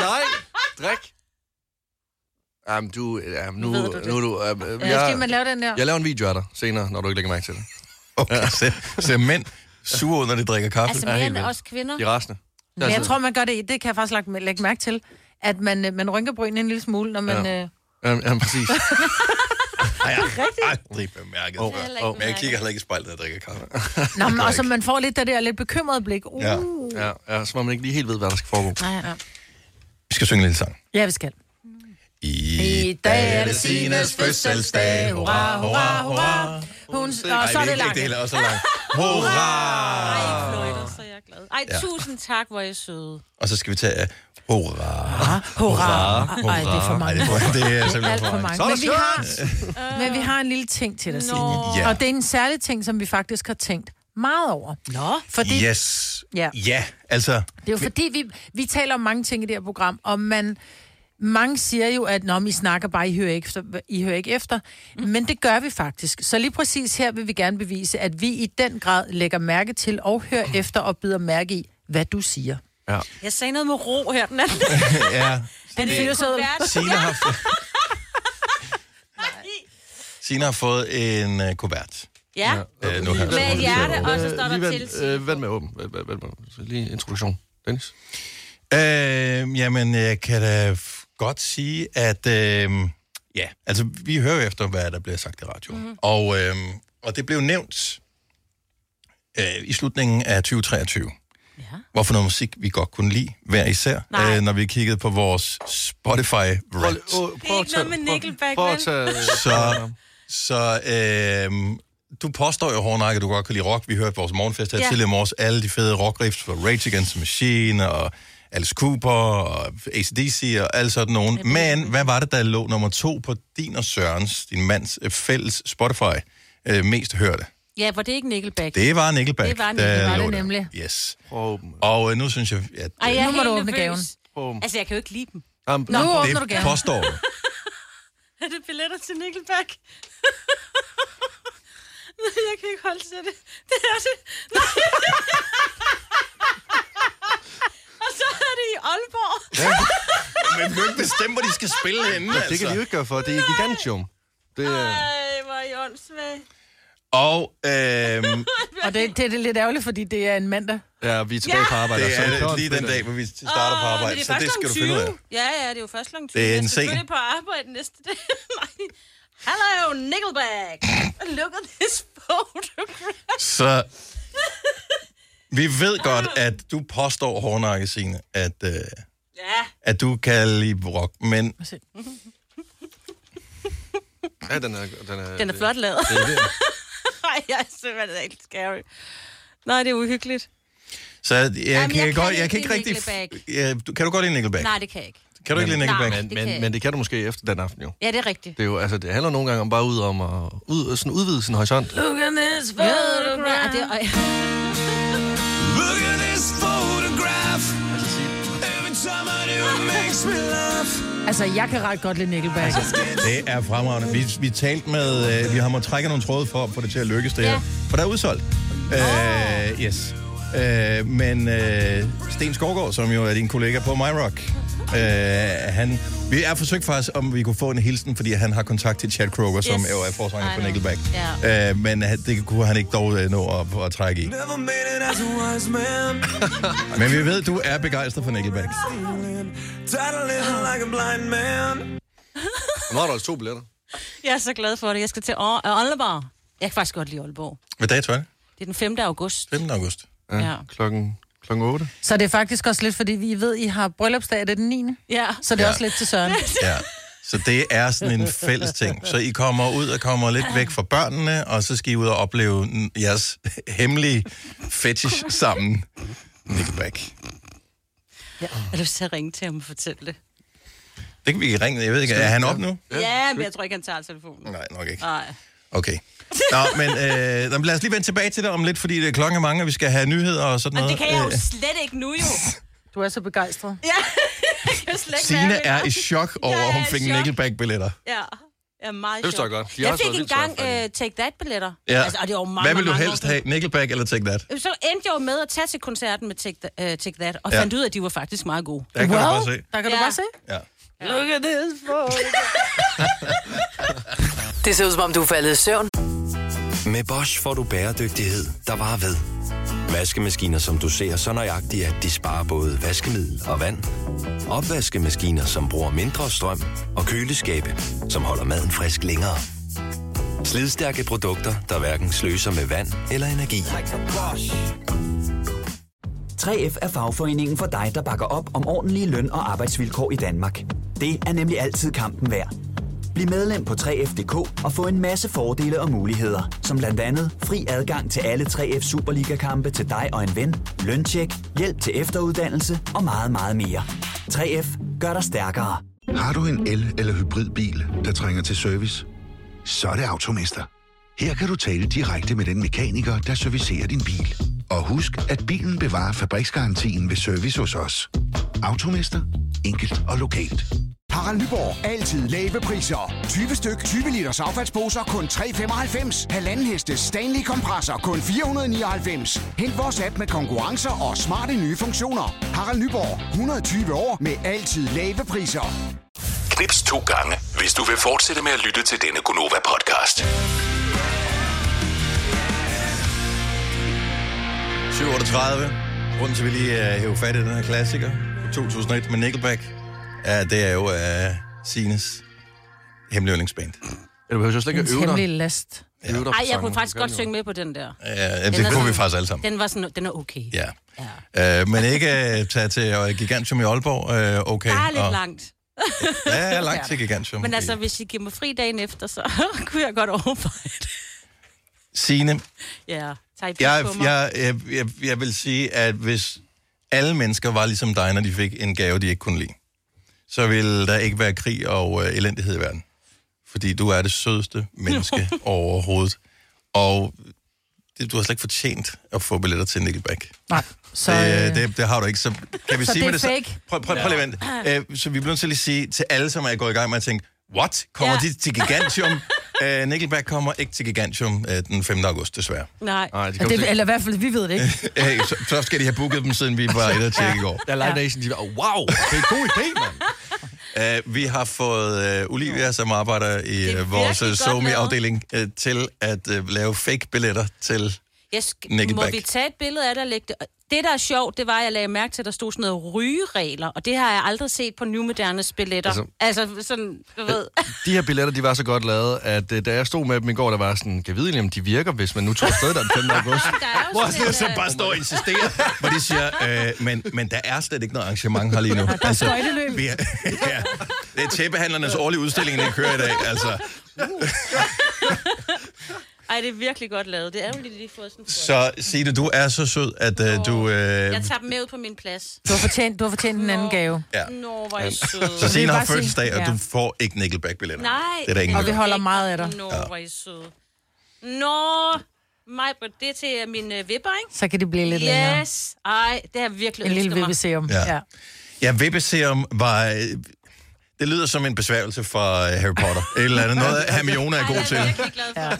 nej. Drik. Jamen, du... Jamen, nu, Nu ved du det. nu er du... Øh, øh, Ja, skal man lave den der? jeg laver en video af dig senere, når du ikke lægger mærke til det. Okay, så, så mænd sure når de drikker kaffe. Altså Ja, mere end os kvinder. De resten. Men jeg tror, man gør det, det kan jeg faktisk lagt, lægge mærke til, at man, øh, man rynker brynene en lille smule, når man... Ja. Ja. Øh, Jamen, jamen, præcis. Ej, jeg har aldrig bemærket. Oh, er ikke Men jeg kigger heller ikke i spejlet, når jeg drikker kaffe. Nå, men, gør og så ikke. man får lidt det der lidt bekymrede blik. Uh. Ja. Ja. Ja, ja, så må man ikke lige helt ved, hvad der skal foregå. Nej, ja. Vi skal synge en lille sang. ja, vi skal. I, dag er det Sines fødselsdag. Hurra, hurra, hurra. Hun, og så er det ikke, ikke langt. det også langt. Hurra! Ej, fløjter, så er jeg glad. Ej, Ja. tusind tak, hvor er I søde. Og så skal vi tage hurra. Hurra. Ej, det er for Ej, mange. det, er, det er simpelthen for for mange. mange. Men vi, har, men vi har en lille ting til dig, Signe. Ja. Og det er en særlig ting, som vi faktisk har tænkt meget over. Nå. Fordi Yes. Ja. Ja, altså... Det er jo fordi, vi, vi taler om mange ting i det her program, og man... Mange siger jo, at Nå, men I snakker bare, I hører ikke efter. I hører ikke efter. Mm. Men det gør vi faktisk. Så lige præcis her vil vi gerne bevise, at vi i den grad lægger mærke til og hører efter og byder mærke i, hvad du siger. Ja. Jeg sagde noget med ro her den anden. Ja, Den fyreseddel. Signe har, fået, Signe har fået en uh, kuvert. Ja. Øh, nu her. Med et hjerte, og så står der lige vent, tilsigt øh, vent med åben. Vent, vent, vent, lige introduktion. Dennis? Øh, jamen, jeg kan da godt sige, at... Øh, ja, altså, vi hører jo efter, hvad der bliver sagt i radioen. Mhm. Mm-hmm. Og, øh, og det blev nævnt øh, i slutningen af 2023. Ja. Hvorfor noget musik, vi godt kunne lide, hver især, Nej. øh, når vi kiggede på vores spotify Prøv, Wrapped. åh, prøv at Ikke noget med tage- prøv- Nickelback, Prøv at tage... Så, så øh, du påstår jo, Hornak, at du godt kan lide rock. Vi hørte vores morgenfest her ja. tidligere i morges. Alle de fede rockriffs fra Rage Against the Machine og Alice Cooper og ACDC og alt sådan nogen. Men hvad var det, der lå nummer to på din og Sørens, din mands øh, fælles Spotify, øh, mest hørte? Ja, var det ikke Nickelback? Det var Nickelback. Det var Nickelback, det nemlig. Yes. Og øh, nu synes jeg, at Ej, jeg er Nu må du åbne gaven. Altså, jeg kan jo ikke lide dem. Jamen, Nu åbner du det gerne. påstår du. Er det billetter til Nickelback? Nej, jeg kan ikke holde til det. Det er det. Nej. Er det Aalborg. men du kan ikke bestemme, hvor de skal spille henne, altså. Det kan de jo ikke gøre for. Det er Gigantium. Det er... Ej, hvor er I åndssvagt. Og øhm, Og det, det er lidt ærgerligt, fordi det er en mandag. Ja, vi er tilbage Ja. på arbejde. det så er klokken lige den dag, hvor vi starter på arbejde, det så er det først skal du finde ud af. 20. Ja, ja, det er jo først klokken 20. Det er Jeg en skal sen. på arbejde næste dag. Nej. Hello, Nickelback. Look at this photograph. Så vi ved godt, at du påstår, Hårnakke, Signe, at, øh, Ja. at du kan lide rock, men Ja, den er... Den er, Den er flot lavet. Det, det, det. Nej, jeg er simpelthen helt scary. Nej, det er uhyggeligt. så jeg, jeg, Jamen, kan, jeg jeg, kan godt, jeg ikke kan ikke rigtig... Nickelback. Ja, du- kan du godt lide Nickelback? Nej, det kan jeg ikke. Kan du ikke lide Nickelback? Nej. Men, det kan men, men det kan du måske efter den aften jo. Ja, det er rigtigt. Det, er jo, altså, det handler nogle gange om bare ud om at ud, sådan udvide sin horisont. Look at this photograph. Ja, det, og, makes me laugh. Altså, jeg kan ret godt lide Nickelback. Det er fremragende. Vi, vi talte med... Øh, vi har måttet trække nogle tråde for at få det til at lykkes, det Ja. her. For der er udsolgt. Øh, yes. Øh, men øh, Sten Skovgaard, som jo er din kollega på MyRock, øh, han... Vi har forsøgt faktisk, om vi kunne få en hilsen, fordi han har kontakt til Chad Kroger, som Yes. jo er forsanger for. Nickelback. Ja. Øh, men det kunne han ikke dog øh, nå at, at trække i. Men vi ved, du er begejstret for Nickelback. Nu har du altså to billetter. jeg er så glad for det. Jeg skal til Aa- Aalborg. Jeg kan faktisk godt lide Aalborg. Hvad dato er det? Det er den 5. august. 15. august. Ja. Ja. Klokken, klokken 8. Så det er faktisk også lidt, fordi vi ved, I har bryllupsdag, er det den 9. Ja. Så det er Ja. også lidt til Søren. Ja. Så det er sådan en fælles ting. Så I kommer ud og kommer lidt væk fra børnene, og så skal I ud og opleve jeres hemmelige fetish sammen. Nickelback. Jeg har lyst til at ringe til ham og fortælle det. Det kan vi ringe. Jeg ved ikke, er han op nu? Ja, men jeg tror ikke, han tager telefonen. Nej, nok ikke. Nej. Okay. Nå, men øh, men lad os lige vende tilbage til det om lidt, fordi det er klokken er mange, og vi skal have nyheder og sådan Men noget. det kan jeg jo Øh, slet ikke nu, jo. Du er så begejstret. Ja, jeg kan slet ikke Signe er i chok over, at hun fik. Nickelback-billetter. Ja, jeg er meget Det forstår jeg godt. De har Jeg fik engang uh, Take That-billetter. Ja. Altså, og det var mange, Hvad vil du mange helst have? Nickelback eller Take That? Så endte jeg jo med at tage til koncerten med Take, That- uh, Take That, og Ja. fandt ud af, at de var faktisk meget gode. Der kan du bare se. Der kan du Ja. bare se. Ja. Look at this Det ser ud som om, du er faldet i søvn. Med Bosch får du bæredygtighed, der varer ved. Vaskemaskiner, som du ser så nøjagtigt, at de sparer både vaskemiddel og vand. Opvaskemaskiner, som bruger mindre strøm. Og køleskabe, som holder maden frisk længere. Slidstærke produkter, der hverken sløser med vand eller energi. 3F er fagforeningen for dig, der bakker op om ordentlige løn- og arbejdsvilkår i Danmark. Det er nemlig altid kampen værd. Bliv medlem på 3F.dk og få en masse fordele og muligheder, som blandt andet fri adgang til alle 3F Superliga-kampe til dig og en ven, løntjek, hjælp til efteruddannelse og meget, meget mere. 3F gør dig stærkere. Har du en el- eller hybridbil, der trænger til service? Så er det Automester. Her kan du tale direkte med den mekaniker, der servicerer din bil. Og husk, at bilen bevarer fabriksgarantien ved service hos os. Automester. Enkelt og lokalt. Harald Nyborg. Altid lave priser. 20 styk, 20 liters affaldsposer kun 3,95. Halvanden heste Stanley kompresser kun 499. Hent vores app med konkurrencer og smarte nye funktioner. Harald Nyborg. 120 år med altid lave priser. Knips to gange, hvis du vil fortsætte med at lytte til denne Gonova-podcast. 738. Grunden til, at vi lige uh, hæver fat i den her klassiker fra 2001 med Nickelback, er, det er jo uh, Sines hemmelige yndlingsband. Du behøver jo slet ikke En at øve dig. hemmelig last. Øve dig på Ej, jeg sangen. kunne faktisk Du godt synge med på den der. Uh, det Den er kunne vi sådan- faktisk alle sammen. Den var sådan, den er okay. Ja. Uh, men ikke uh, tage til uh, Gigantium i Aalborg, uh, okay. Der er lidt og, langt. Ja, jeg er langt til Gigantium. Men altså, hvis I giver mig fri dagen efter, så kunne jeg godt overveje det. Signe, Ja, tager I jeg, på mig? jeg, jeg, jeg, jeg vil sige, at hvis alle mennesker var ligesom dig, når de fik en gave, de ikke kunne lide, så ville der ikke være krig og uh, elendighed i verden. Fordi du er det sødeste menneske overhovedet. Og det, du har slet ikke fortjent at få billetter til Nickelback. Nej. Så, det, øh, det, det har du ikke. Så kan vi Så sige det er med det fake? Så, prøv, prøv, prøv lige at vente. Øh, så vi bliver nødt til lige at sige til alle, som er gået i gang med at tænke, what? Kommer Ja. de til Gigantium? uh, Nickelback kommer ikke til Gigantium uh, den 5. august, desværre. Nej. Nej, de det, til... eller i hvert fald, vi ved det ikke. Hey, så, så skal de have booket dem, siden vi var inde og tjekke i går. Ja, Live Nation, de var, oh, wow, det er en god idé, mand. Uh, vi har fået uh, Olivia, som arbejder i uh, vores uh, godt SoMe-afdeling, uh, til at uh, lave fake-billetter til Jeg sk- Nickelback. må vi tage et billede af det og lægge det? Det, der er sjovt, det var, at jeg lagde mærke til, at der stod sådan noget rygeregler, og det har jeg aldrig set på New Modernes billetter. Altså, Altså- altså sådan, du ved... De her billetter, de var så godt lavet, at øh, da jeg stod med dem i går, der var sådan, kan vide om de virker, hvis man nu tog afsted den 5. august. Hvor jeg så bare står og insisterer, hvor de siger, øh, men, men der er slet ikke noget arrangement her lige nu. Skøjteløb. vi er, ja, det er tæppehandlernes årlige udstilling, der kører i dag. Altså. Ej, det er virkelig godt lavet. Det er jo lige, de får sådan... Så Signe, du er så sød, at øh, du... Øh, Jeg tager dem med ud på min plads. Du har fortjent, du har fortjent en anden gave. Ja. Nå, hvor er I søde. så Signe bare har fødselsdag, og Ja. du får ikke Nickelback-billetter. Nej. Det er der ingen Og vi der holder meget af dig. Nå, hvor er I søde. Nå, mig, det er til min øh, vipper, ikke? Så kan det blive lidt længere. Yes. Ej, det har jeg virkelig En lille ønsket mig. vippeserum. Ja. Ja. Ja, vippeserum var... Det lyder som en besværgelse fra øh, Harry Potter. Et eller andet. Noget, Hermione er god til. Jeg er virkelig glad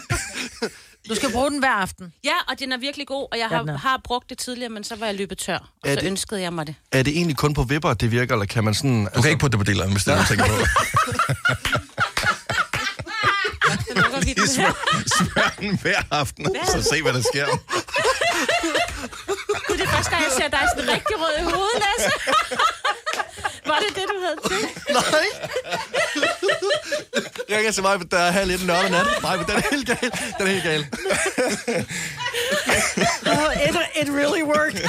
for. Du skal bruge den hver aften. Ja, og den er virkelig god, og jeg har, er. har brugt det tidligere, men så var jeg løbet tør. Og Er så det- ønskede jeg mig det. Er det egentlig kun på vipper, det virker, eller kan man sådan... altså- Du kan ikke putte det på dilleren, hvis det er, du tænker på. I smør, smør den hver aften, så se, hvad der sker. Det er første gang, jeg ser dig sådan rigtig rød i hovedet, Lasse. Var det det, du havde tænkt? Nej. Ringer til mig, der er halv et nørdet nat. Nej, men den er helt gal. Den er helt gal. Oh, it, it really worked.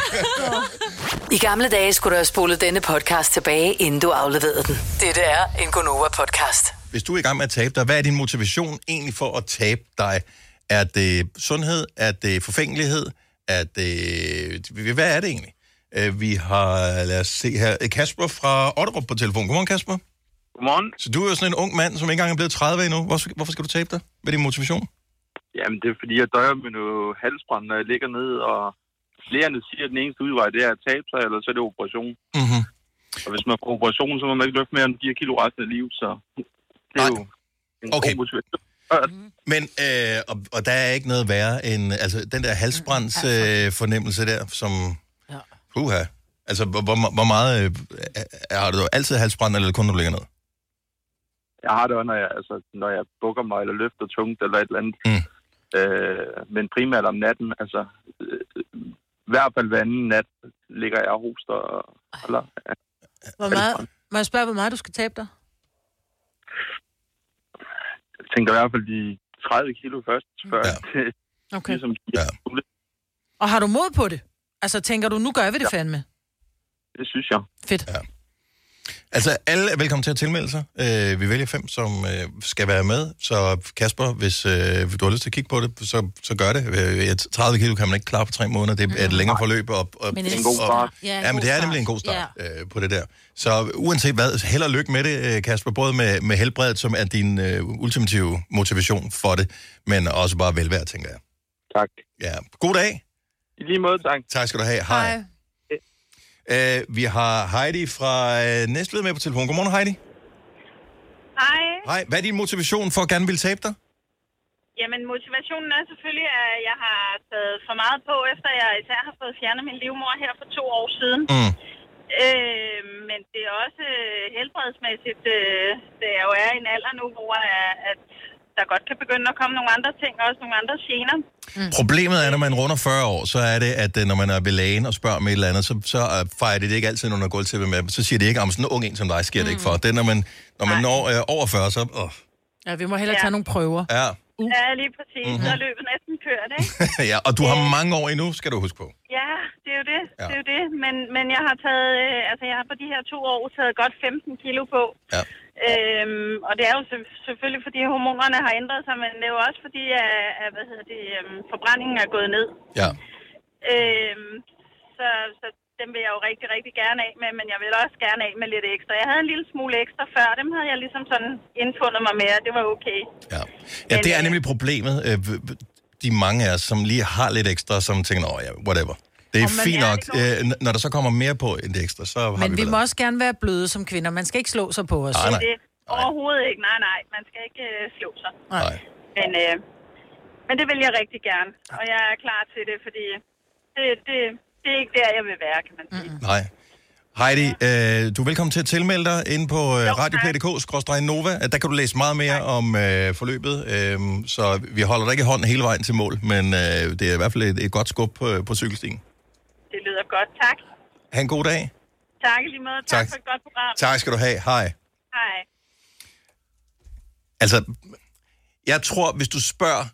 I gamle dage skulle du have spolet denne podcast tilbage, inden du afleverede den. Dette er en Gonova-podcast. Hvis du er i gang med at tabe dig, hvad er din motivation egentlig for at tabe dig? Er det sundhed? Er det forfængelighed? Er det... Hvad er det egentlig? Øh, Vi har, lad os se her, Kasper fra Otterup på telefon. Godmorgen, Kasper. Godmorgen. Så du er jo sådan en ung mand, som ikke engang er blevet 30 endnu. Hvorfor, hvorfor skal du tabe dig? Hvad er din motivation? Jamen, det er fordi, jeg døjer med noget halsbrand, når jeg ligger ned, og lægerne siger, at den eneste udvej, det er at tabe sig, eller så er det operation. Mm-hmm. Og hvis man får operation, så må man ikke løfte mere end 4 kilo resten af livet, så det er jo en Okay. god motivation. Men, øh, og, og der er ikke noget værre end, altså, den der halsbrands øh, fornemmelse der, som. Puha. Altså, hvor, hvor, meget, øh, er- har du altid halsbrand, eller er kun, når du ligger ned? Jeg har det også, når jeg, altså, når jeg bukker mig, eller løfter tungt, eller et eller andet. Mm. Øh, men primært om natten, altså, øh, i hvert fald hver anden nat ligger jeg og hoster. Og, eller, ja. Hvor meget, må jeg spørge, hvor meget du skal tabe dig? Jeg tænker i hvert fald de 30 kilo først, før ja. det Okay. ligesom ja. Og har du mod på det? Altså, tænker du, nu gør vi det fandme? Det synes jeg. Fedt. Ja. Altså, alle er velkommen til at tilmelde sig. Øh, vi vælger fem, som øh, skal være med. Så Kasper, hvis øh, du har lyst til at kigge på det, så, så gør det. Øh, et 30 kilo kan man ikke klare på tre måneder. Det er et længere forløb. Og, og, Men det er en god start. Ja, en Ja, men det er nemlig en god start øh, på det der. Så uanset hvad, held og lykke med det, øh, Kasper. Både med, med helbredet, som er din øh, ultimative motivation for det, men også bare velvære, tænker jeg. Tak. Ja. God dag. I lige måde, tak. Tak skal du have. Hej. Øh, vi har Heidi fra øh, Næstved med på telefon. Godmorgen, Heidi. Hej. Hej. Hvad er din motivation for at gerne vil tabe dig? Jamen, motivationen er selvfølgelig, at jeg har taget for meget på, efter jeg især har fået fjernet min livmor her for to år siden. Mm. Øh, men det er også øh, helbredsmæssigt, øh, det er jo er i en alder nu, hvor øh, at der godt kan begynde at komme nogle andre ting, og også nogle andre gener. Mm. Problemet er, når man runder 40 år, så er det, at øh, når man er ved lægen og spørger om et eller andet, så, så øh, fejrer de det ikke altid under gulvtæppet med. Så siger de ikke, om sådan en ung en som dig sker det ikke for. Det er, når man, når man når øh, over 40, så... Øh, Ja, vi må hellere Ja. tage nogle prøver. ja. Ja, lige præcis. Mhm. Mm-hmm. Så er løbet næsten kørt, ikke? ja, og du har mange år endnu, skal du huske på. Ja, det er jo det. Ja. Det er jo det. Men, men jeg har taget, øh, altså jeg har på de her to år taget godt 15 kilo på. Ja. Øhm, og det er jo selv- selvfølgelig, fordi hormonerne har ændret sig, men det er jo også fordi, at, at hvad hedder det, øhm, forbrændingen er gået ned. Ja. Øhm, så, så dem vil jeg jo rigtig, rigtig gerne af med, men jeg vil også gerne af med lidt ekstra. Jeg havde en lille smule ekstra før, dem havde jeg ligesom sådan indfundet mig med, og det var okay. Ja, det er nemlig problemet. øh, De mange af os, som lige har lidt ekstra, som tænker, åh ja, whatever. Det er fint er nok. Øh, n- Når der så kommer mere på end det ekstra, så har Men vi vi må også gerne være bløde som kvinder. Man skal ikke slå sig på os. Nej, nej. Det, overhovedet ikke. Nej, nej. Man skal ikke øh, slå sig. Nej. Men, øh, men det vil jeg rigtig gerne. Og jeg er klar til det, fordi det, det, det er ikke der, jeg vil være, kan man sige. Mm. Nej. Heidi, øh, du er velkommen til at tilmelde dig inde på øh, radioplay.dk-nova. Øh, Der kan du læse meget mere om øh, forløbet, øh, så vi holder dig ikke i hånden hele vejen til mål, men øh, det er i hvert fald et, et godt skub på, på cykelstien. Det lyder godt. Tak. Ha' en god dag. Tak lige måde. Tak, Tak. for et godt program. Tak skal du have. Hej. Hej. Altså, jeg tror, hvis du spørger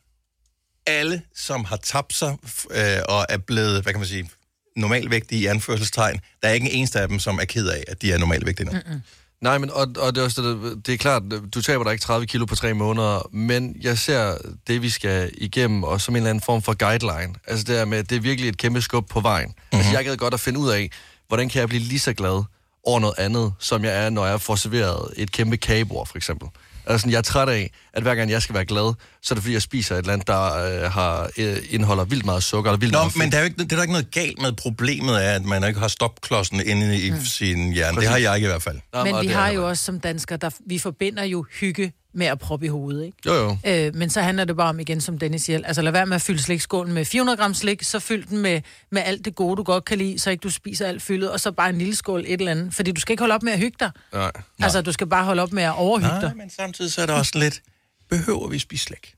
alle, som har tabt sig øh, og er blevet, hvad kan man sige, normalvægtige i anførselstegn, der er ikke en eneste af dem, som er ked af, at de er normalvægtige nu. Mm-mm. Nej, men og, og det, er også det, det er klart, du taber dig ikke 30 kilo på tre måneder, men jeg ser det, vi skal igennem, og som en eller anden form for guideline. Altså det er med, det er virkelig et kæmpe skub på vejen. Mm-hmm. Altså jeg gad godt at finde ud af, hvordan kan jeg blive lige så glad over noget andet, som jeg er, når jeg får serveret et kæmpe kagebord, for eksempel. Altså sådan, jeg er træt af, at hver gang jeg skal være glad, så er det fordi, jeg spiser et eller andet, der øh, har, øh, indeholder vildt meget sukker, eller vildt Nå, meget men der er, jo ikke, det er der ikke noget galt med. Problemet er, at man ikke har stopklodsen inde i mm. sin hjerne. Det har jeg ikke i hvert fald. Men vi har jo også som danskere, der, vi forbinder jo hygge med at proppe i hovedet, ikke? Jo, jo. Øh, men så handler det bare om, igen som Dennis siger, altså lad være med at fylde slikskålen med 400 gram slik, så fyld den med, med alt det gode, du godt kan lide, så ikke du spiser alt fyldet, og så bare en lille skål et eller andet. Fordi du skal ikke holde op med at hygge dig. Nej. Altså, du skal bare holde op med at overhygge Nej, dig. men samtidig så er der også lidt, behøver vi spise slik?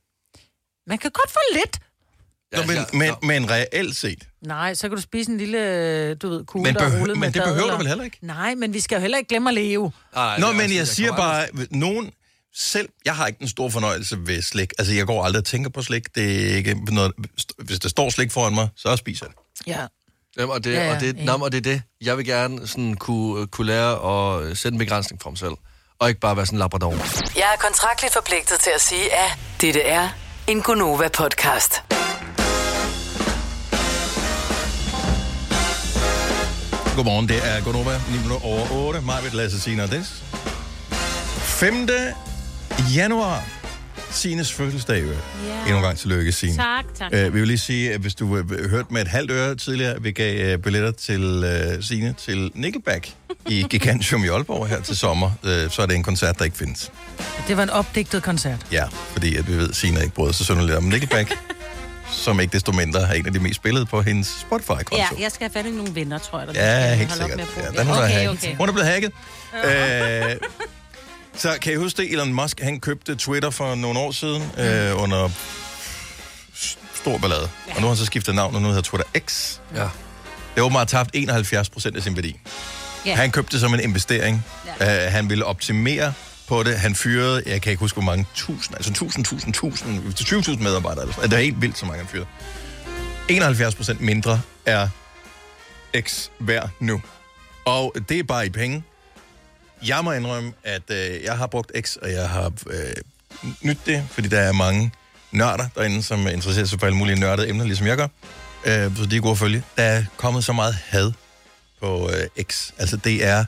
Man kan godt få lidt. Nå, men, men, men reelt set, Nej, så kan du spise en lille, du ved, kugle, Men der behø- rullet men med det behøver dadler. du vel heller ikke? Nej, men vi skal jo heller ikke glemme at leve. Nå, men jeg siger bare, nogen selv, jeg har ikke den store fornøjelse ved slik. Altså, jeg går aldrig og tænker på slik. Det er ikke noget, hvis der står slik foran mig, så spiser jeg det. Ja. Jamen, og, det, Ja, ja, ja, og, det, enig. nå, og det er det. Jeg vil gerne sådan kunne, kunne lære at sætte en begrænsning for mig selv. Og ikke bare være sådan en labrador. Jeg er kontraktligt forpligtet til at sige, at dette er en Gonova-podcast. Godmorgen, det er Gunova, 9 minutter over 8. Majbet Lasse Signe og Dennis. 5. januar. Sines fødselsdag, jo. Ja. Endnu en gang tillykke, Signe. Tak, tak. Øh, vi vil lige sige, at hvis du øh, hørte med et halvt øre tidligere, vi gav øh, billetter til øh, Signe til Nickelback i Gigantium i Aalborg her til sommer, øh, så er det en koncert, der ikke findes. Det var en opdigtet koncert. Ja, fordi at vi ved, at Signe ikke bryder sig sådan lidt om Nickelback, som ikke desto mindre er en af de mest spillede på hendes Spotify-konto. Ja, jeg skal have fat i nogle venner, tror jeg. Der Ja, helt sikkert. med at bruge Ja, det. den, er okay, okay. hun er blevet hacket. Øh, så kan I huske det? Elon Musk, han købte Twitter for nogle år siden øh, under stor ballade. Og nu har han så skiftet navn, og nu hedder Twitter X. Ja. Det har åbenbart tabt 71 procent af sin værdi. Ja. Han købte det som en investering. Ja. Uh, han ville optimere på det. Han fyrede, jeg kan ikke huske, hvor mange tusind, altså tusind, tusind, tusind, til 20.000 medarbejdere. Eller sådan. Det er helt vildt, så mange han fyrede. 71 procent mindre er X værd nu. Og det er bare i penge. Jeg må indrømme, at øh, jeg har brugt X, og jeg har øh, nyt det, fordi der er mange nørder derinde, som interesserer sig for alle mulige nørdede emner, ligesom jeg gør. Øh, så de er gode at følge. Der er kommet så meget had på øh, X. Altså, det er...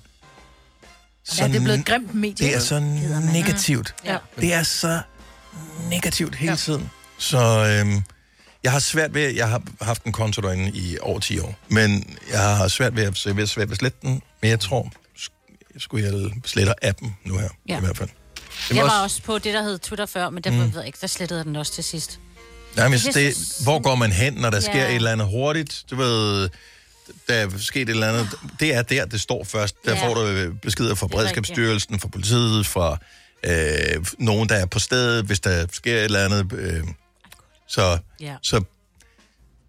Ja, det er blevet et grimt medie. Det er så negativt. Ja. Det er så negativt hele ja. tiden. Så øhm, jeg har svært ved, jeg har haft en konto derinde i over 10 år, men jeg har svært ved at, så jeg svært ved at slette den, men jeg tror, skulle jeg sletter appen nu her, Ja. i hvert fald. Jeg var også på det, der hed Twitter før, men der, Mm. ved jeg ikke, der slettede jeg den også til sidst. Nej, men det, hvor går man hen, når der sker Ja. et eller andet hurtigt? Du ved, der er sket et eller andet. Det er der, det står først. Der Ja. får du øh, beskeder fra er. Beredskabsstyrelsen, fra politiet, fra øh, nogen, der er på stedet, hvis der sker et eller andet. Øh, så, Ja. så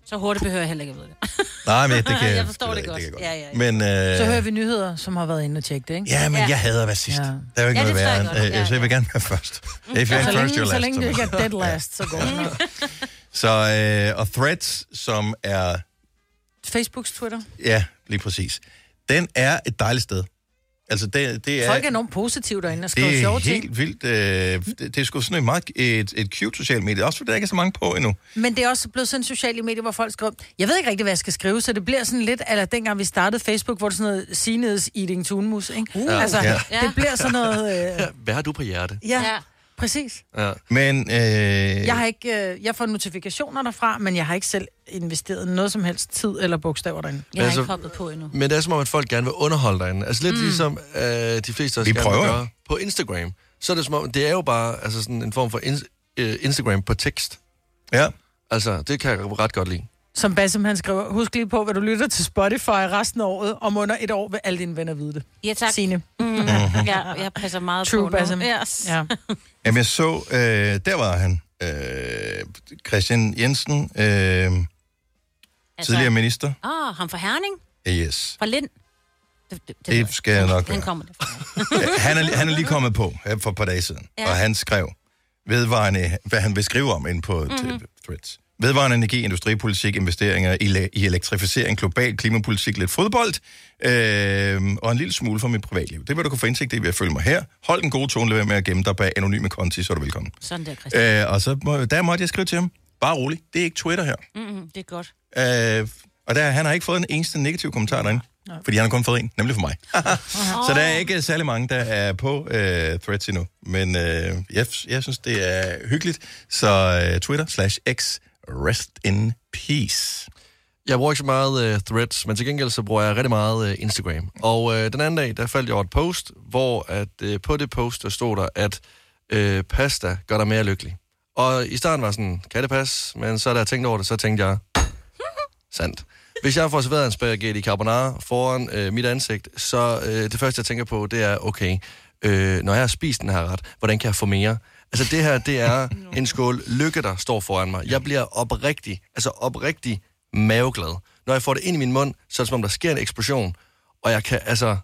Så hurtigt behøver jeg heller ikke at vide det. Nej, men det kan jeg forstår det, ved godt. kan jeg Ja, ja, ja. Men, øh, Så hører vi nyheder, som har været inde og tjekke det, ikke? Ja, men jeg hader at være sidst. Ja. Der er jo ikke Ja, noget det værre. godt. øh, Ja, Så jeg vil gerne være først. If you're så first, længe, you're så længe det ikke er dead last, så går det. Så, øh, og Threads, som er, Facebooks Twitter. ja, lige præcis, den er et dejligt sted. Altså, det, det er... Folk er enormt positive derinde og skriver det er sjove helt ting. vildt. Øh, det, det er sgu sådan et meget et, et cute socialt medie. Også fordi der ikke er så mange på endnu. Men det er også blevet sådan sociale medier, hvor folk skriver, jeg ved ikke rigtig, hvad jeg skal skrive, så det bliver sådan lidt, eller dengang vi startede Facebook, hvor det sådan noget Sinedes eating tunmus, ikke? Uh, Ja. altså, Ja. det bliver sådan noget... Øh, Hvad har du på hjerte? ja, ja, præcis. Ja. Men, øh, Jeg har ikke, øh, jeg får notifikationer derfra, men jeg har ikke selv investeret noget som helst tid eller bogstaver derinde. Jeg har Altså- ikke hoppet på endnu. Men det er som om, at folk gerne vil underholde derinde. Altså lidt Mm. ligesom øh, de fleste også Vi gerne prøver. vil gøre på Instagram. Så er det som om, det er jo bare altså sådan en form for in, øh, Instagram på tekst. Ja. Altså, det kan jeg ret godt lide. Som Bassem han skriver, husk lige på, hvad du lytter til Spotify resten af året. Om under et år vil alle dine venner vide det. Ja, tak. Signe. Mm. ja, jeg passer meget True på. Bassem. Yes. Ja. Jamen, jeg så, øh, der var han, øh, Christian Jensen, øh, Altså- tidligere minister. Ah, ham fra Herning? Yes. Fra Lind? Det, det, Det skal jeg nok Han kommer det. Han er, han er lige kommet på for et par dage siden, Ja. og han skrev vedvarende, hvad han vil skrive om ind på Mhm. mm-hmm. Threads. Vedvarende energi, industripolitik, investeringer i, i elektrificering, global klimapolitik, lidt fodbold, øh, og en lille smule for mit privatliv. Det vil du kunne få indsigt i ved at følge mig her. Hold den gode tone, lad være med at gemme dig bag anonyme konti, så er du velkommen. Sådan der, Christian. Øh, og så må, der måtte jeg skrive til ham, bare rolig, det er ikke Twitter her. Mm, det er godt. Øh, og der, han har ikke fået en eneste negativ kommentar derinde. Fordi han har kun fået en, nemlig for mig. så der er ikke særlig mange, der er på øh, Threads endnu. Men øh, jeg, jeg synes, det er hyggeligt. Så øh, Twitter slash X, rest in peace. Jeg bruger ikke så meget uh, threads, men til gengæld så bruger jeg rigtig meget uh, Instagram. Og uh, den anden dag, der faldt jeg over et post, hvor at, uh, på det post, der stod der, at uh, pasta gør dig mere lykkelig. Og i starten var sådan, kan det passe? Men så da jeg tænkte over det, så tænkte jeg, sandt. Hvis jeg får serveret en spaghetti carbonara foran øh, mit ansigt, så øh, det første, jeg tænker på, det er, okay, øh, når jeg har spist den her ret, hvordan kan jeg få mere? Altså det her, det er en skål lykke, der står foran mig. Jeg bliver oprigtig, altså oprigtig maveglad. Når jeg får det ind i min mund, så er det som om, der sker en eksplosion, og jeg kan, altså...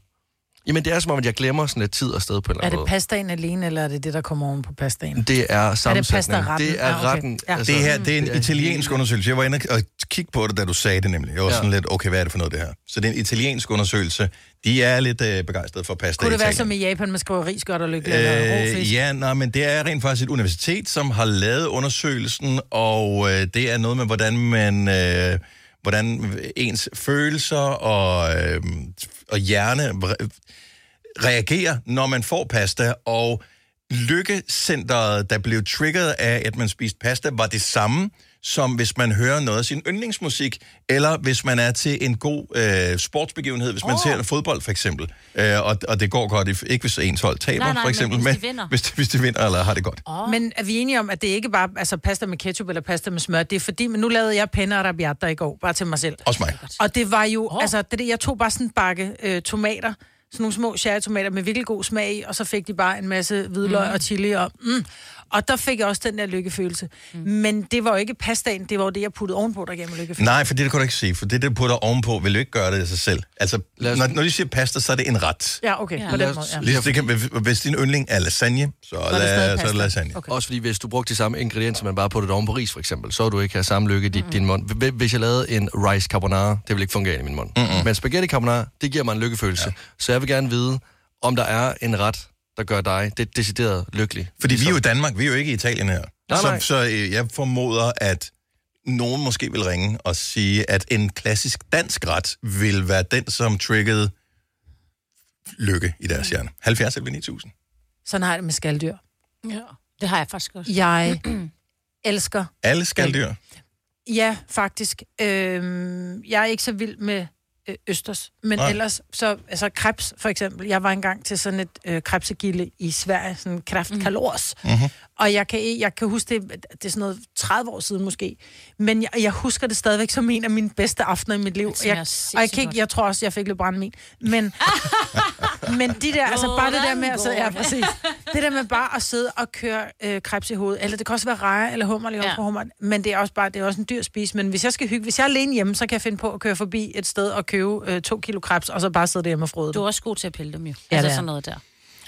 Jamen, det er som om, at jeg glemmer sådan lidt tid og sted på en eller Er anden det måde. pastaen alene, eller er det det, der kommer oven på pastaen? Det er sammensætning. pastaretten? Det er Ah, okay. retten. Ja. Altså, Det her, det er en det er italiensk undersøgelse. Jeg var inde og kigge på det, da du sagde det nemlig. Jeg var Ja. sådan lidt, okay, hvad er det for noget, det her? Så det er en italiensk undersøgelse. De er lidt øh, begejstrede for pasta Kunne det være Italien. som i Japan, man skriver ris godt og lykkelig eller rå Øh, ja, nej, men det er rent faktisk et universitet, som har lavet undersøgelsen, og øh, det er noget med, hvordan man... Øh, hvordan ens følelser og, øh, og hjerne re- reagerer, når man får pasta, og lykkecenteret, der blev triggeret af, at man spiste pasta, var det samme, som hvis man hører noget af sin yndlingsmusik, eller hvis man er til en god øh, sportsbegivenhed, hvis man oh. ser fodbold for eksempel, øh, og, og det går godt, ikke hvis ens hold taber Nej, nej, for men eksempel, hvis men de vinder. hvis, de, hvis de vinder eller har det godt. Oh. Men er vi enige om, at det ikke bare altså pasta med ketchup eller pasta med smør? Det er fordi, men nu lavede jeg penne arabiata i går, bare til mig selv. Også mig. Og det var jo, oh. altså, det, der- jeg tog bare sådan en bakke øh, tomater, sådan nogle små cherrytomater med virkelig god smag i, og så fik de bare en masse hvidløg Mm. og chili og mm. Og der fik jeg også den der lykkefølelse. Mm. Men det var jo ikke pastaen, det var jo det, jeg puttede ovenpå, der gav mig lykkefølelse. Nej, for det kan du ikke sige, for det, det putter ovenpå, vil du ikke gøre det af sig selv. Altså, når, når de siger pasta, så er det en ret. Ja, okay, på den måde, ja. Ligesom det kan, hvis din yndling er lasagne, så, er, la, så er det lasagne. Okay. Også fordi, hvis du brugte de samme ingredienser, man bare puttede oven på ris, for eksempel, så ville du ikke have samme lykke i din, din mund. Hv- Hvis jeg lavede en rice carbonara, det ville ikke fungere i min mund. Mm-hmm. Men spaghetti carbonara, det giver mig en lykkefølelse. Ja. Så jeg vil gerne vide, om der er en ret, der gør dig det decideret lykkelig. Fordi vi er jo i Danmark, vi er jo ikke i Italien her. Nej, så, nej. så øh, jeg formoder, at nogen måske vil ringe og sige, at en klassisk dansk ret vil være den, som triggede lykke i deres hjerne. 70 eller 9000. Sådan har jeg det med skalddyr. Ja, det har jeg faktisk også. Jeg elsker Alle skalddyr. Ja, faktisk. Øhm, jeg er ikke så vild med øh, østers, men Nej. Ellers, så, altså krebs for eksempel. Jeg var engang til sådan et øh, krebsegilde i Sverige, sådan kraftkalors. Mm. Mm-hmm. Og jeg kan, jeg kan huske det, det er sådan noget 30 år siden måske, men jeg, jeg husker det stadigvæk som en af mine bedste aftener i mit liv. Jeg, og jeg, kan ikke, jeg tror også, jeg fik lidt brandmin. Men, men de der, altså bare det der med, altså, ja, præcis. Det der med bare at sidde og køre øh, krebs i hovedet, eller det kan også være rejer eller hummer, eller ja. hummer, men det er også bare, det er også en dyr spis. Men hvis jeg skal hygge, hvis jeg er alene hjemme, så kan jeg finde på at køre forbi et sted og købe øh, to kilo krebs, og så bare sidde derhjemme og frode Du er også god til at pille dem jo. Ja, altså det er. sådan noget der.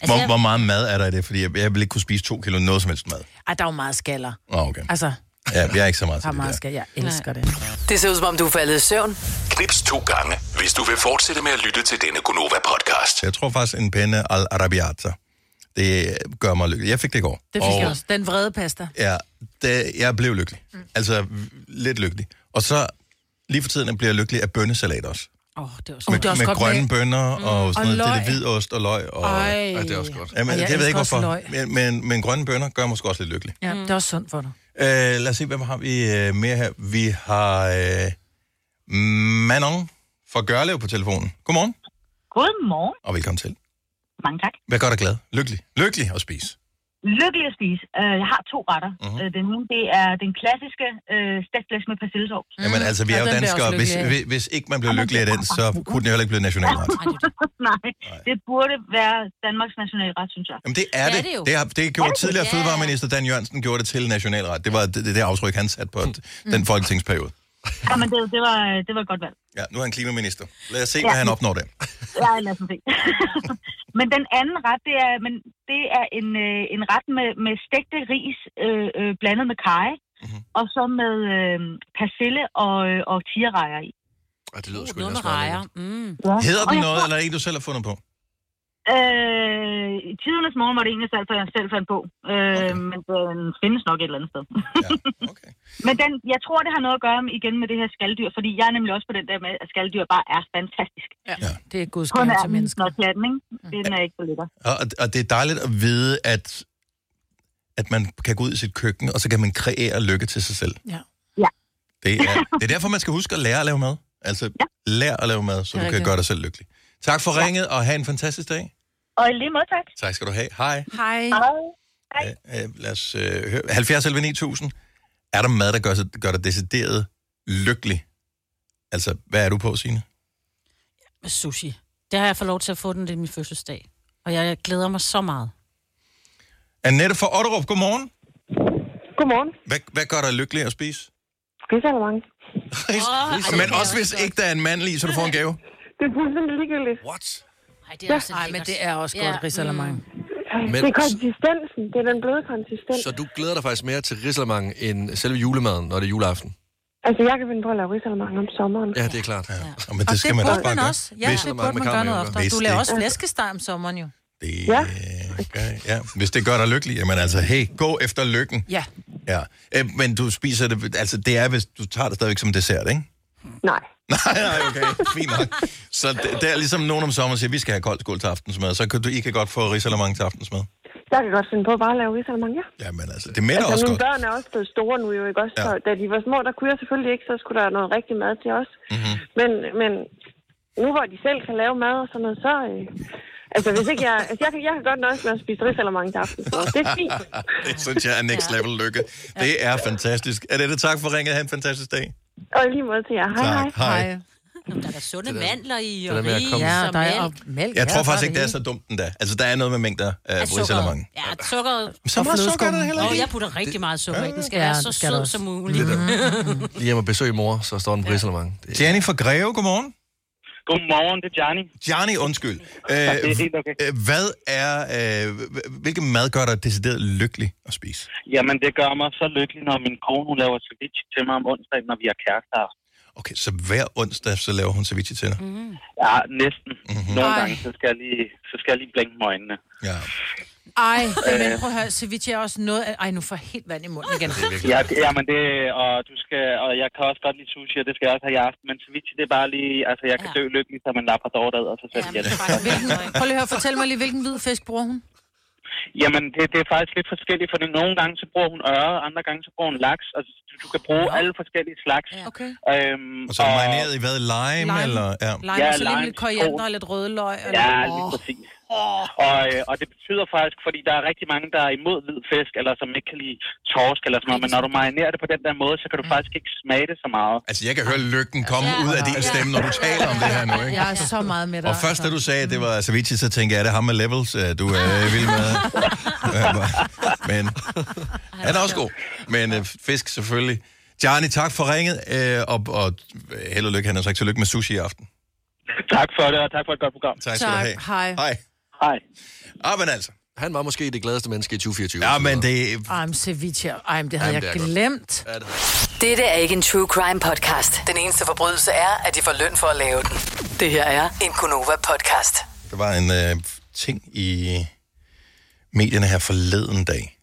Hvor, jeg- hvor meget mad er der i det? Fordi jeg, jeg vil ikke kunne spise to kilo noget som helst mad. Ej, der er jo meget skaller. Oh, okay. Altså, Ja, jeg er ikke så meget til det meget der. skal. Jeg elsker det. Det ser ud som om, du er faldet i søvn. Knips to gange, hvis du vil fortsætte med at lytte til denne Gonova-podcast. Jeg tror faktisk, en penne al arabiata, det gør mig lykkelig. Jeg fik det i går. Det fik jeg også. Den vrede pasta. Ja, det, jeg blev lykkelig. Mm. Altså, lidt lykkelig. Og så, lige for tiden bliver jeg lykkelig af bønnesalat også. Åh, oh, det er også Med, det er også med godt grønne bønner Mm. og sådan Og noget. Det er det løg. hvidost og løg. Og, Ej. Ja, det er også godt. Jamen, Og det jeg ved jeg ikke hvorfor. Men, men, men grønne bønner gør måske også lidt lykkelig. Ja, det er også sundt for dig. Øh, lad os se, hvem har vi øh, mere her. Vi har øh, Manon fra Gørlev på telefonen. Godmorgen, Godmorgen. og velkommen til. Mange tak. Hvad gør dig glad? Lykkelig. Lykkelig at spise. Lykkelig at spise. Uh, jeg har to retter. Mm-hmm. Uh, den ene, det er den klassiske uh, stegt flæsk med persillesovs. Jamen altså, vi er jo danskere. Hvis, hvis, hvis ikke man blev lykkelig af den, så kunne den jo heller ikke blive nationalret. Nej, det burde være Danmarks nationalret, synes jeg. Jamen det er det. Det, har, det gjorde tidligere fødevareminister Dan Jørgensen gjorde det til nationalret. Det var det, det, det aftryk, han satte på Mm. den folketingsperiode. Jamen, det, det, var, det var et godt valg. Ja, nu er han klimaminister. Lad os se, Ja. hvad han opnår der. Ja, lad os se. men den anden ret, det er, men det er en, øh, en ret med, med stegte ris øh, øh, blandet med Mhm. mm-hmm. og så med øh, persille og, øh, og tigerrejer i. Og det lyder sgu Noget med ellers meget. Mm. Ja. Hedder den noget, tror- eller er det en, du selv har fundet på? Øh, i tidernes morgen var det egentlig selv, jeg selv fandt på. Øh, okay. Men den findes nok et eller andet sted. Ja, okay. men den, jeg tror, det har noget at gøre med, igen med det her skalddyr, fordi jeg er nemlig også på den der med, at skalddyr bare er fantastisk. Ja. Det er Guds Kun gave er til mennesker. nok klatten, ikke? Den er ikke så lækker. Og, og det er dejligt at vide, at, at man kan gå ud i sit køkken, og så kan man kreere lykke til sig selv. Ja. Ja. Det er, det er derfor, man skal huske at lære at lave mad. Altså, ja. lær at lave mad, så er du kan gøre dig selv lykkelig. Tak for ringet, og have en fantastisk dag. Og i lige måde, tak. Tak skal du have. Hej. Hej. Hej. Øh, lad os øh, høre. 70 11 9000. Er der mad, der gør, sig- gør dig decideret lykkelig? Altså, hvad er du på, Signe? Sushi. Det har jeg fået lov til at få den til min fødselsdag. Og jeg glæder mig så meget. Annette fra Otterup, godmorgen. Godmorgen. Hvad, hvad gør dig lykkelig at spise? Risalemang. Oh, Men også hvis ikke der er en mand lige, så du får en gave. Det er fuldstændig ligegyldigt. What? Ej, det er også Ej, men det er også godt, risalemang. Men- Det er konsistensen. Det er den bløde konsistens. Så du glæder dig faktisk mere til risalemang end selve julemaden, når det er juleaften? Altså, jeg kan finde på at lave risalemang om sommeren. Ja, det er klart. Ja. Og, men det skal og man det også burde bare man også. Ja, det burde man gøre noget oftere. Du laver også flæskesteg om sommeren jo. Det, Ja. Okay, ja. Hvis det gør dig lykkelig, jamen altså, hey, gå efter lykken. Ja. Ja. Øh, men du spiser det, altså det er, hvis du tager det stadigvæk som dessert, ikke? Nej. Nej, nej, okay, fint nok. Så det, det er ligesom nogen om sommeren siger, vi skal have koldt skål til aftensmad, så kan du, I kan godt få risalemang til aftensmad. Jeg kan godt finde på at bare lave risalemang, ja. Jamen altså, det mætter altså, også mine godt. børn er også blevet store nu jo, ikke også? Ja. Så, da de var små, der kunne jeg selvfølgelig ikke, så skulle der noget rigtig mad til os. Mm-hmm. Men, men nu hvor de selv kan lave mad og sådan noget, så... Øh, altså, hvis ikke jeg... Altså, jeg kan, jeg kan godt nøjes med at spise risalemang til aftensmad. Det er fint. det synes jeg er next level lykke. Det er fantastisk. Er det tak for ringet? Ha' en fantastisk dag. Og lige måde til jer. Hej, Tak. hej. Hej. Jamen, der er der sunde Det der- mandler i, det og der ris komme- Ja, og der er og mælk. Jeg ja, tror der faktisk ikke, det er så dumt den der. Altså, der er noget med mængder af Ja, risalemang. Ja, sukkeret. Så meget sukker er der heller ikke i. jeg putter rigtig meget sukker i. Den skal Ja, være det så der sød som muligt. Lige hjemme og besøge mor, så står. Det Jenny fra Greve, godmorgen. Godmorgen, det er Johnny. Johnny, undskyld. Øh, det er helt okay. øh, hvad er, øh, hvilken mad gør dig decideret lykkelig at spise? Jamen, det gør mig så lykkelig, når min kone hun laver ceviche til mig om onsdagen, når vi har kærester. Okay, så hver onsdag, så laver hun ceviche til dig? Mm. Ja, næsten. Mhm. Mm-hmm. Nogle Ej. gange, så skal, jeg lige, så skal jeg lige blinke med øjnene. Ja. Ej, Øh. men prøv at høre, ceviche er også noget... af- Ej, nu får jeg helt vand i munden igen. Ja, det, jamen det, og du skal, og jeg kan også godt lide sushi, og det skal jeg også have i aften, men ceviche, det er bare lige, altså jeg kan dø lykkelig som en labrador, og så selv igen. Hvilken, prøv lige at høre, fortæl mig lige, hvilken hvid fisk bruger hun? Jamen, det, det er faktisk lidt forskelligt, for nogle gange så bruger hun øre, andre gange så bruger hun laks, og du, du kan bruge alle forskellige slags. Okay. Øhm, Og så er marineret i hvad? Lime? Lime. Eller, ja. Lime, ja, og så lige lidt koriander og lidt rødløg. Og Ja, lidt... lige præcis. Og, øh, og det betyder faktisk, fordi der er rigtig mange, der er imod hvid fisk, eller som ikke kan lide torsk eller sådan noget, men når du marinerer det på den der måde, så kan du faktisk ikke smage det så meget. Altså, jeg kan høre lykken komme ud af din stemme, når du taler om det her nu, ikke? Jeg er så meget med dig. Og først, da du sagde, at det var ceviche, så tænkte jeg, er det ham med levels, øh, du er vild med? Men han er også god. Men øh, fisk selvfølgelig. Johnny, tak for ringet, øh, og, og held og lykke, han har sagt tillykke med sushi i aften. Tak for det, og tak for et godt program. Tak skal du have. Hej. Hej. Hej. Ah, men altså. Han var måske det gladeste menneske i 2024. Ja, men det... Ej, men ceviche. Ej, men det havde Jamen, jeg det er godt. glemt. Ja, det Dette er ikke en true crime podcast. Den eneste forbrydelse er, at de får løn for at lave den. Det her er en Gonova-podcast. Der var en øh, ting i medierne her forleden dag,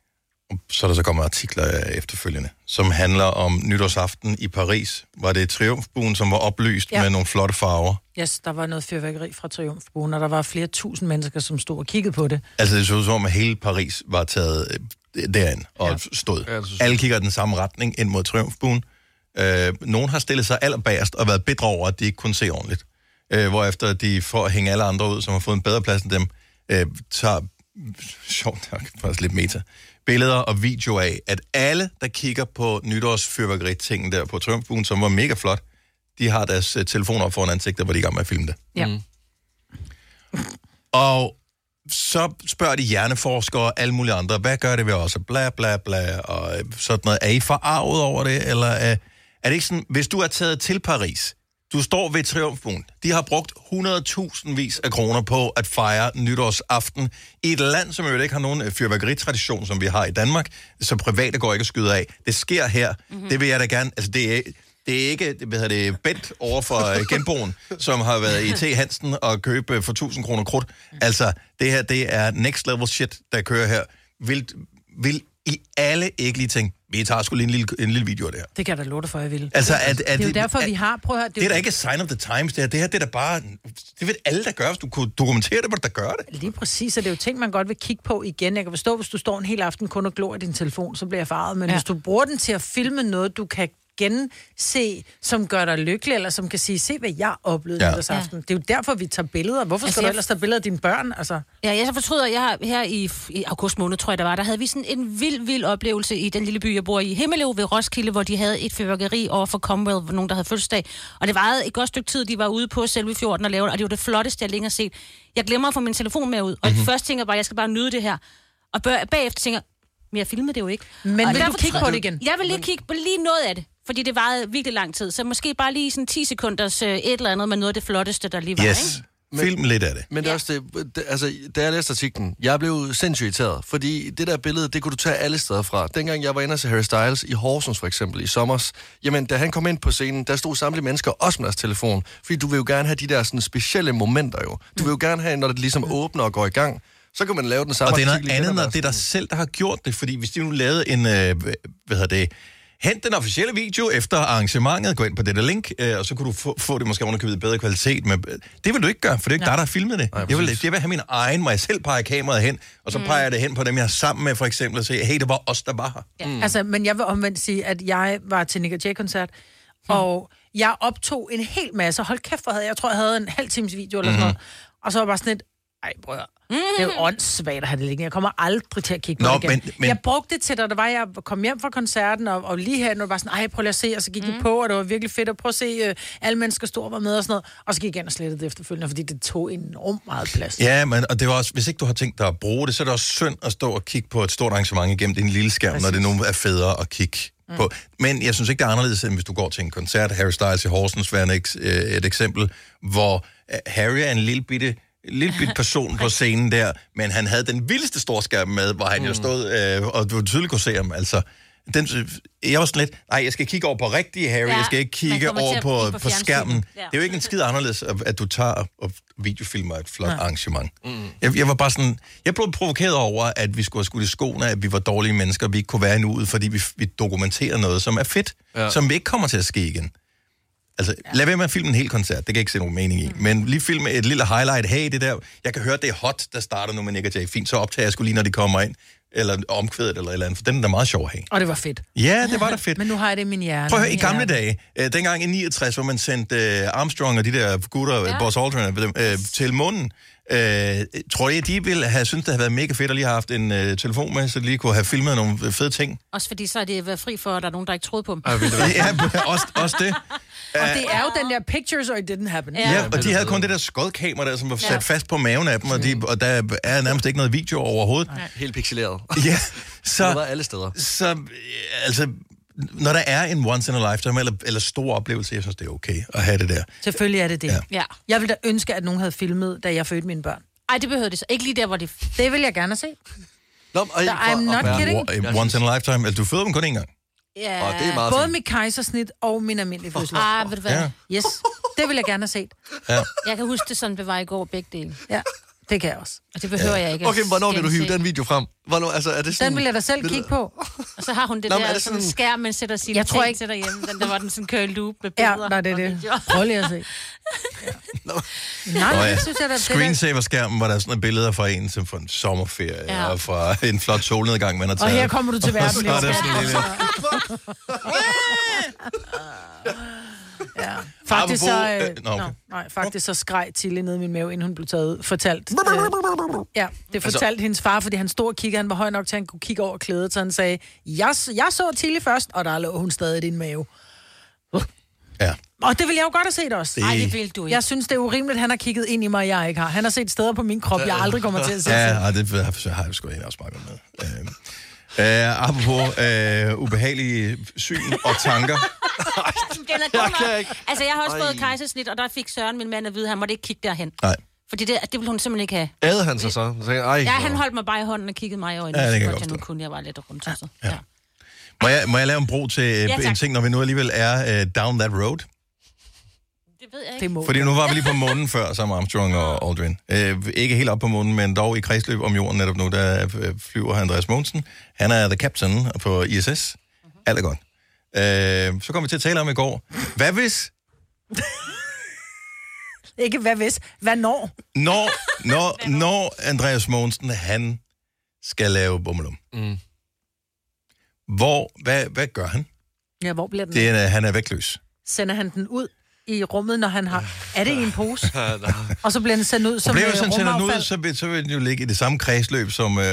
så er der så kommet artikler efterfølgende, som handler om nytårsaften i Paris. Var det triumfbuen, som var oplyst Ja. ja. med nogle flotte farver? Yes, der var noget fyrværkeri fra Triumfbuen, og der var flere tusind mennesker, som stod og kiggede på det. Altså det så ud som om, at hele Paris var taget øh, derind og ja. stod. Ja. Alle kigger i den samme retning ind mod triumfbuen. Øh, nogen har stillet sig allerbærst og været bedre over, at de ikke kunne se ordentligt. Øh, hvorefter de, for at hænge alle andre ud, som har fået en bedre plads end dem, øh, tager sjovt nok, faktisk lidt meta, billeder og videoer af, at alle, der kigger på nytårsfyrværkeri-tingen der på Triumfbuen, som var mega flot, de har deres øh, telefoner op foran ansigtet, hvor de er i gang med at filme det. Ja. Mm. Og så spørger de hjerneforskere og alle mulige andre, hvad gør det ved os? Og Bla, bla, bla, og øh, sådan noget. Er I forarvet over det, eller er, er det ikke sådan, hvis du er taget til Paris, du står ved Triumfbuen, de har brugt 100.000 vis af kroner på at fejre nytårsaften i et land, som jo ikke har nogen øh, fyrværkeritradition, som vi har i Danmark, så private går ikke og skyder af. Det sker her. Mm-hmm. Det vil jeg da gerne, altså det er, det er ikke, det, hvad hedder det, Bent over for øh, genboen, som har været i T. Hansen og købe øh, for 1000 kroner krudt. Altså, det her, det er next level shit, der kører her. Vil, vil I alle ikke lige tænke, vi tager sgu lige en lille, en lille video af det her. Det kan jeg da love dig for, jeg vil. Altså, er, er det er jo det- derfor, er- vi har... Prøv at høre, Det er da ikke a sign of the times, det her. Det her, det er da bare... Det vil alle, der gør. Hvis du kunne dokumentere det, du da gøre det. Lige præcis, og det er jo ting, man godt vil kigge på igen. Jeg kan forstå, hvis du står en hel aften kun og glor i din telefon, så bliver jeg farvet. Men ja. hvis du bruger den til at filme noget, du kan gense, som gør dig lykkelig, eller som kan sige, se hvad jeg oplevede Ja. ja. nytårsaften. Det er jo derfor, vi tager billeder. Hvorfor Altså, skal du jeg- ellers tage billeder af dine børn? Altså, Ja, jeg så fortryder, jeg har her i, i august måned, tror jeg, der var, der havde vi sådan en vild, vild oplevelse i den lille by, jeg bor i, Himmelev ved Roskilde, hvor de havde et fyrværkeri over for Commonwealth, hvor nogen, der havde fødselsdag. Og det varede et godt stykke tid, de var ude på selve fjorden og lavede, og det var det flotteste, jeg længe har set. Jeg glemmer at få min telefon med ud, og Mhm. mm-hmm. først tænker jeg bare, jeg skal bare nyde det her. Og bagefter tænker jeg, men jeg filmede det jo ikke. Men Og vil du kigge på det igen? Jeg vil lige kigge på lige noget af det, fordi det varede virkelig lang tid. Så måske bare lige sådan 10 sekunders øh, et eller andet med noget af det flotteste, der lige var, ikke? Film lidt af det. Men det er også det, det, altså, da jeg læste artiklen, jeg blev sindssygt irriteret, fordi det der billede, det kunne du tage alle steder fra. Dengang jeg var inde se Harry Styles i Horsens for eksempel, i sommers, jamen da han kom ind på scenen, der stod samtlige mennesker også med deres telefon, fordi du vil jo gerne have de der sådan, specielle momenter jo. Du vil jo gerne have, når det ligesom åbner og går i gang, så kan man lave den samme Og det er noget andet, når det er dig selv, der har gjort det. Fordi hvis de nu lavede en, øh, hvad hedder det, hent den officielle video efter arrangementet, gå ind på dette link, øh, og så kunne du få, få det måske underkøbet i bedre kvalitet. Men det vil du ikke gøre, for det er ikke dig, der har filmet det. jeg, vil, jeg vil have min egen, må jeg selv pege kameraet hen, og så Mm. peger jeg det hen på dem, jeg er sammen med, for eksempel, og siger, hey, det var os, der var her. Ja. Mm. Altså, men jeg vil omvendt sige, at jeg var til Nick Jay-koncert, og jeg optog en hel masse. Hold kæft, hvor havde jeg, jeg tror, jeg havde en halv times video eller sådan Mhm. noget. Og så var jeg bare sådan et, ej, bror, det er jo åndssvagt at have det liggende. Jeg kommer aldrig til at kigge på Nå, det igen. men- men- Jeg brugte det til, da der var, jeg kom hjem fra koncerten, og, og lige her, nu var sådan, ej, prøv lige at se, og så gik mm. på, og det var virkelig fedt at prøve at se, uh, alle mennesker stå og var med og sådan noget. Og så gik jeg ind og slettede det efterfølgende, fordi det tog enormt meget plads. Ja, men og det var også, hvis ikke du har tænkt dig at bruge det, så er det også synd at stå og kigge på et stort arrangement igennem din lille skærm, Præcis. når det nu er federe at kigge mm. på. Men jeg synes ikke, det er anderledes, end hvis du går til en koncert. Harry Styles i Horsens værende et, et eksempel, hvor øh, Harry er en lille bitte lille bitte person på scenen der, men han havde den vildeste storskærm med, hvor han mm. jo stod, øh, og du tydeligt kunne se ham, altså. Den, jeg var sådan lidt, nej, jeg skal kigge over på rigtige Harry, Ja, jeg skal ikke kigge over på, kigge på, på på skærmen. fjernsynet. Det er jo ikke en skid anderledes, at, du tager og videofilmer et flot Nej. arrangement. Mm. Jeg, jeg var bare sådan, jeg blev provokeret over, at vi skulle have skudt i skoene, at vi var dårlige mennesker, vi ikke kunne være i nuet, fordi vi, vi dokumenterer noget, som er fedt, ja. Ja. som vi ikke kommer til at ske igen. Altså, ja. lad være med at filme en hel koncert, det kan jeg ikke se nogen mening i. Mm. Men lige filme et lille highlight, hey, det der, jeg kan høre, det er hot, der starter nu med Nick og Jay. Fint, så optager jeg sgu lige, når de kommer ind, eller omkvædet eller et eller andet, for den er da meget sjov at have. Og det var fedt. Ja, det var da fedt. Men nu har jeg det i min hjerne. Prøv at høre, i gamle dage, øh, dengang i 69, hvor man sendte øh, Armstrong og de der gutter, ja. Buzz Aldrin, øh, til månen, øh, tror jeg, de ville have syntes, det havde været mega fedt at lige have haft en øh, telefon med, så de lige kunne have filmet nogle øh, fede ting. Også fordi så er det været fri for, at der er nogen, der ikke troede på dem. ja, også, også det. Og det er jo den der pictures, or it didn't happen. Ja, og de havde kun det der skodkamera der, som var sat Ja. fast på maven af dem, og, de, og der er nærmest ikke noget video overhovedet. Helt pixeleret. Ja, så... Det var alle steder. Så, øh, altså, når der er en once in a lifetime, eller, eller stor oplevelse, jeg synes, det er okay at have det der. Selvfølgelig er det det. Ja. Ja. Jeg ville da ønske, at nogen havde filmet, da jeg fødte mine børn. Ej, det behøvede det så. Ikke lige der, hvor det... Det vil jeg gerne se. Nå, og, I'm not kidding. Wo- Once in a lifetime, altså du føder dem kun én gang. Ja. Og det er meget Både fint. mit kejsersnit og min almindelige fødsel. Ah, ved du hvad? Ja. Yes, det vil jeg gerne have set. Ja. Jeg kan huske det sådan, det var i går begge dele. Ja, det kan jeg også. Og det behøver jeg ikke. Okay, hvornår vil du hive den video frem? Hvornår, altså, er det sådan, Den vil jeg da selv kigge på. Og så har hun det Nå, Nå, er der det sådan... sådan- skærm, man sætter sine Jeg tror ikke- til derhjemme. Den der var den sådan kører loop med Ja, billeder. nej, det er og det. videoer. Prøv lige at se. Nej, Nå det synes jeg da, er Screensaver-skærmen, hvor der er sådan nogle billeder fra en som fra en sommerferie, Ja. ja. og fra en flot solnedgang, man har Og taget. her kommer du til verden. Og så er der sådan en lille... Ja. Faktisk så, øh, øh, okay. nå, nej, faktisk så skreg Tilly ned i min mave, inden hun blev taget. Fortalt. Øh, ja, det fortalte altså, hendes far, fordi han stod og kiggede. Han var høj nok til, at han kunne kigge over klædet, så han sagde, jeg, jeg så Tilly først, og der lå hun stadig i din mave. Ja. Og det vil jeg jo godt have set også. Det- Ej, det vil du ikke. Jeg synes, det er urimeligt, at han har kigget ind i mig, og jeg ikke har. Han har set steder på min krop, jeg aldrig kommer til at se. Ja, det har jeg sgu egentlig også meget med. Øh, øh, apropos øh, ubehagelige syn og tanker. Den er god Jeg kan nok. ikke. Altså, jeg har også fået kejsersnit, og der fik Søren, min mand, at vide, at han måtte ikke kigge derhen. Nej. Fordi det, det ville hun simpelthen ikke have. Æde han sig så? så tænkte, jeg, ej, Ja, han holdt mig bare i hånden og kiggede mig i øjnene. Ja, det kan så jeg godt godt jeg nu kunne. Jeg var lidt rundt. Ja. Ja. Må jeg, må jeg lave en bro til Ja, ja, tak. en ting, når vi nu alligevel er uh, down that road? Det ved jeg ikke. Det må Fordi nu var vi lige på månen før, sammen med Armstrong og Aldrin. Uh, ikke helt op på månen, men dog i kredsløb om jorden netop nu, der øh, flyver Andreas Mogensen. Han er the captain på ISS. Alt er godt. Uh, så kom vi til at tale om i går. Hvad hvis, Ikke hvad hvis, hvad når? når, når, når Andreas Mogensen, han skal lave bummelum? Mm. Hvor, hvad, hvad gør han? Ja, hvor bliver den? Det er, han er vægtløs. Sender han den ud i rummet, når han har... Er det i en pose? Og så bliver den sendt ud som Problemet er, øh, hvis han sender den ud, så vil, så vil den jo ligge i det samme kredsløb som øh,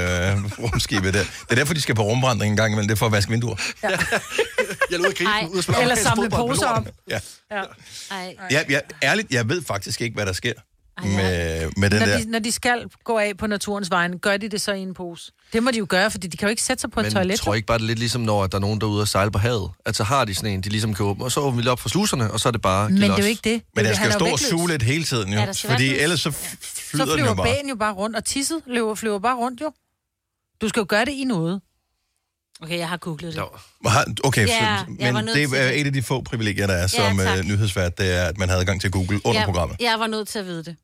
rumskibet der. Det er derfor, de skal på rumvandring en gang imellem. Det er for at vaske vinduer. Jeg er ude at gribe Ej. den, ud at spille Eller samle poser op. Ja. Ja. Ej. Ja, ja, ærligt, jeg ved faktisk ikke, hvad der sker med, med den Når der. de, når de skal gå af på naturens vegne, gør de det så i en pose? Det må de jo gøre, fordi de kan jo ikke sætte sig på et Men toilet. tror I ikke bare, det er lidt ligesom, når der er nogen, der er ude og sejle på havet? At så har de sådan en, de ligesom kan åbne, og så åbner vi lige op for sluserne, og så er det bare... Men det er jo ikke det. Men jo- skal jo stå og suge lidt hele tiden, jo. Ja, fordi ellers så f- Så flyder den jo flyver bare. bæen jo bare rundt, og tisset løber, flyver bare rundt jo. Du skal jo gøre det i noget. Okay, jeg har googlet det. Okay, Ja, så, men det er det. et af de få privilegier, der er som tak. uh, nyhedsvært, det er, at man havde adgang til Google under jeg, programmet. Jeg var nødt til at vide det.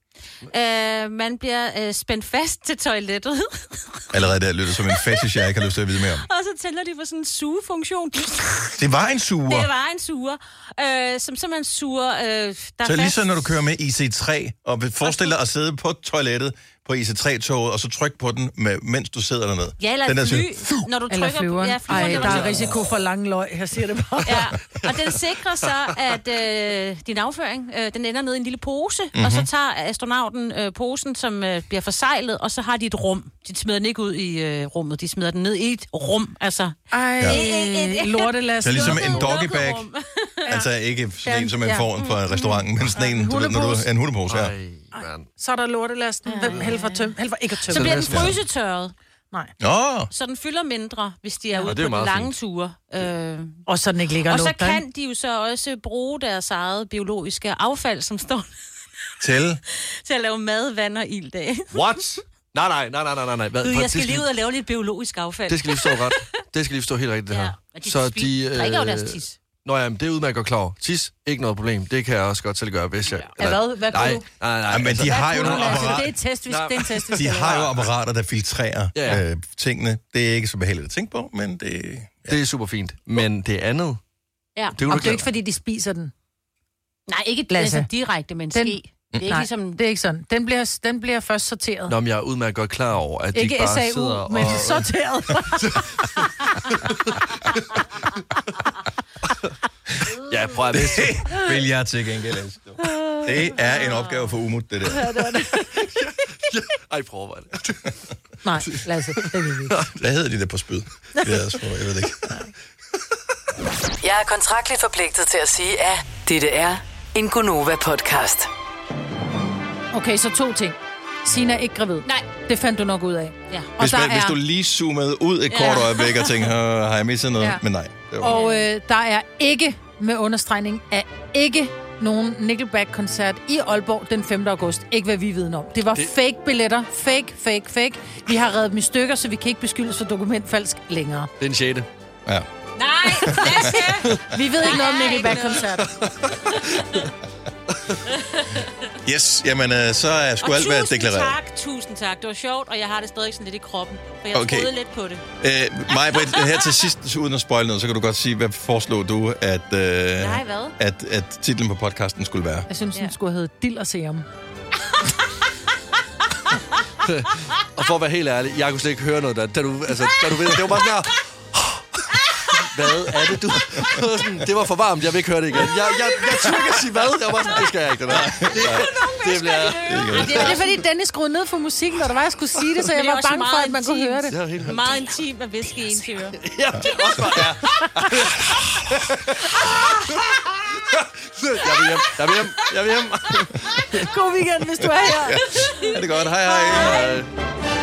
Uh, man bliver uh, spændt fast til toilettet, Allerede der lyder som en fetish, jeg ikke har lyst til at vide mere om. og så tænder de for sådan en sugefunktion. Det var en suger. Det var en suger, uh, som simpelthen suger... Uh, der Så lige fast. så når du kører med IC3, og forestil dig at sidde på toilettet på IC3-toget, og så tryk på den, med, mens du sidder dernede. Ja, eller den et fly, siger, når du Eller trykker flyveren. på... Ja, flyveren, Ej, der er risiko for lang løg. Jeg siger det bare. Ja, og den sikrer så, at øh, din afføring, øh, den ender ned i en lille pose, Mhm. mm-hmm. og så tager astronauten øh, posen, som øh, bliver forsejlet, og så har de et rum. De smider den ikke ud i øh, rummet, de smider den ned i et rum, altså... Ej, lortelast. Det er ligesom en doggy bag. Altså ikke sådan en, som man Ja. får på restauranten, men sådan en, du ved, når du, en hundepose, ja. Så er der lortelasten. Hvem held for tøm? Held for ikke at tømme. Så bliver den frysetørret, Nej. Nå, så den fylder mindre, hvis de er Ja, ude det er på meget lange ture. Øh, Og så den ikke ligger og og så kan de jo så også bruge deres eget biologiske affald, som står til. til at lave mad, vand og ild af. What? Nej, nej, nej, nej, nej. Hvad, Du, jeg skal lige ud og lave lidt biologisk affald. Det skal lige forstå ret. Det skal lige forstå helt rigtigt, det Ja, her. og de spi- drikker jo deres tis. Nå ja, men det er udmærket godt klar. Tis, ikke noget problem. Det kan jeg også godt selv gøre, hvis jeg... Ja, hvad? Hvad kunne nej, du? nej, nej, Ja, men altså- de har jo nogle apparater. Det er et test, vi, det er en test, De har jo apparater, der filtrerer Ja. øh, tingene. Det er ikke så behageligt at tænke på, men det... Det er super fint. Men det andet... Ja. Det er jo Og ikke det er ikke, fordi de spiser den. Nej, ikke Lasse. altså, direkte, men Den- ske. Det er ikke Nej, ligesom... det er ikke sådan. Den bliver, den bliver først sorteret. Nå, men jeg er udmærket godt klar over, at de Ikke bare SAU, sidder men og... sorteret. Ja, prøv at det. Vil jeg til gengæld elske. Det er en opgave for Umut, det der. Ej, prøv at det. Nej, det vil vi ikke. Hvad hedder de der på spyd? Det er også jeg ved det ikke. Jeg er kontraktligt forpligtet til at sige, at dette er en Gonova-podcast. Okay, så to ting. Sina er ikke gravid. Nej. Det fandt du nok ud af. Ja. Og, Hvis, der man, hvis er, du lige zoomede ud et kort Ja. øjeblik og tænkte, "Øh, har jeg misset noget? Ja. Men nej. Det var... og øh, der er ikke, med understregning, af ikke nogen Nickelback-koncert i Aalborg den 5. august. Ikke hvad vi ved om. Det var det... fake billetter. Fake, fake, fake. Vi har reddet dem i stykker, så vi kan ikke beskyldes for dokumentfalsk længere. Det er en sjette. Ja. Nej! Vi ved ikke noget om er Nickelback-koncert. Yes, jamen øh, så er sgu Og alt været tusind deklareret. tak, tusind tak. Det var sjovt, og jeg har det stadig sådan lidt i kroppen. For jeg Okay. troede lidt på det. Øh, Maja, Britt, her til sidst, uden at spoil noget, så kan du godt sige, hvad foreslog du, at, øh, Nej, hvad? at, at titlen på podcasten skulle være? Jeg synes, den skulle hedde Dill og Serum. og for at være helt ærlig, jeg kunne slet ikke høre noget, da, da du, altså, da du ved, det var bare sådan her, hvad er det, du... Det var, sådan, det var for varmt, jeg vil ikke høre det igen. Jeg, jeg, jeg turde ikke sige hvad. Jeg var sådan, det skal jeg ikke, det der. Det, det bliver... Det, det er fordi, Dennis skruede ned for musikken, når der var, jeg skulle sige det, så jeg det er var bange for, at man kunne høre det. Det er helt Meget intimt at viske i en til øre. Ja, det er også bare, ja. Jeg vil hjem, jeg vil hjem, jeg vil hjem. God weekend, hvis du er her. Er det godt? Hej, hej. hej.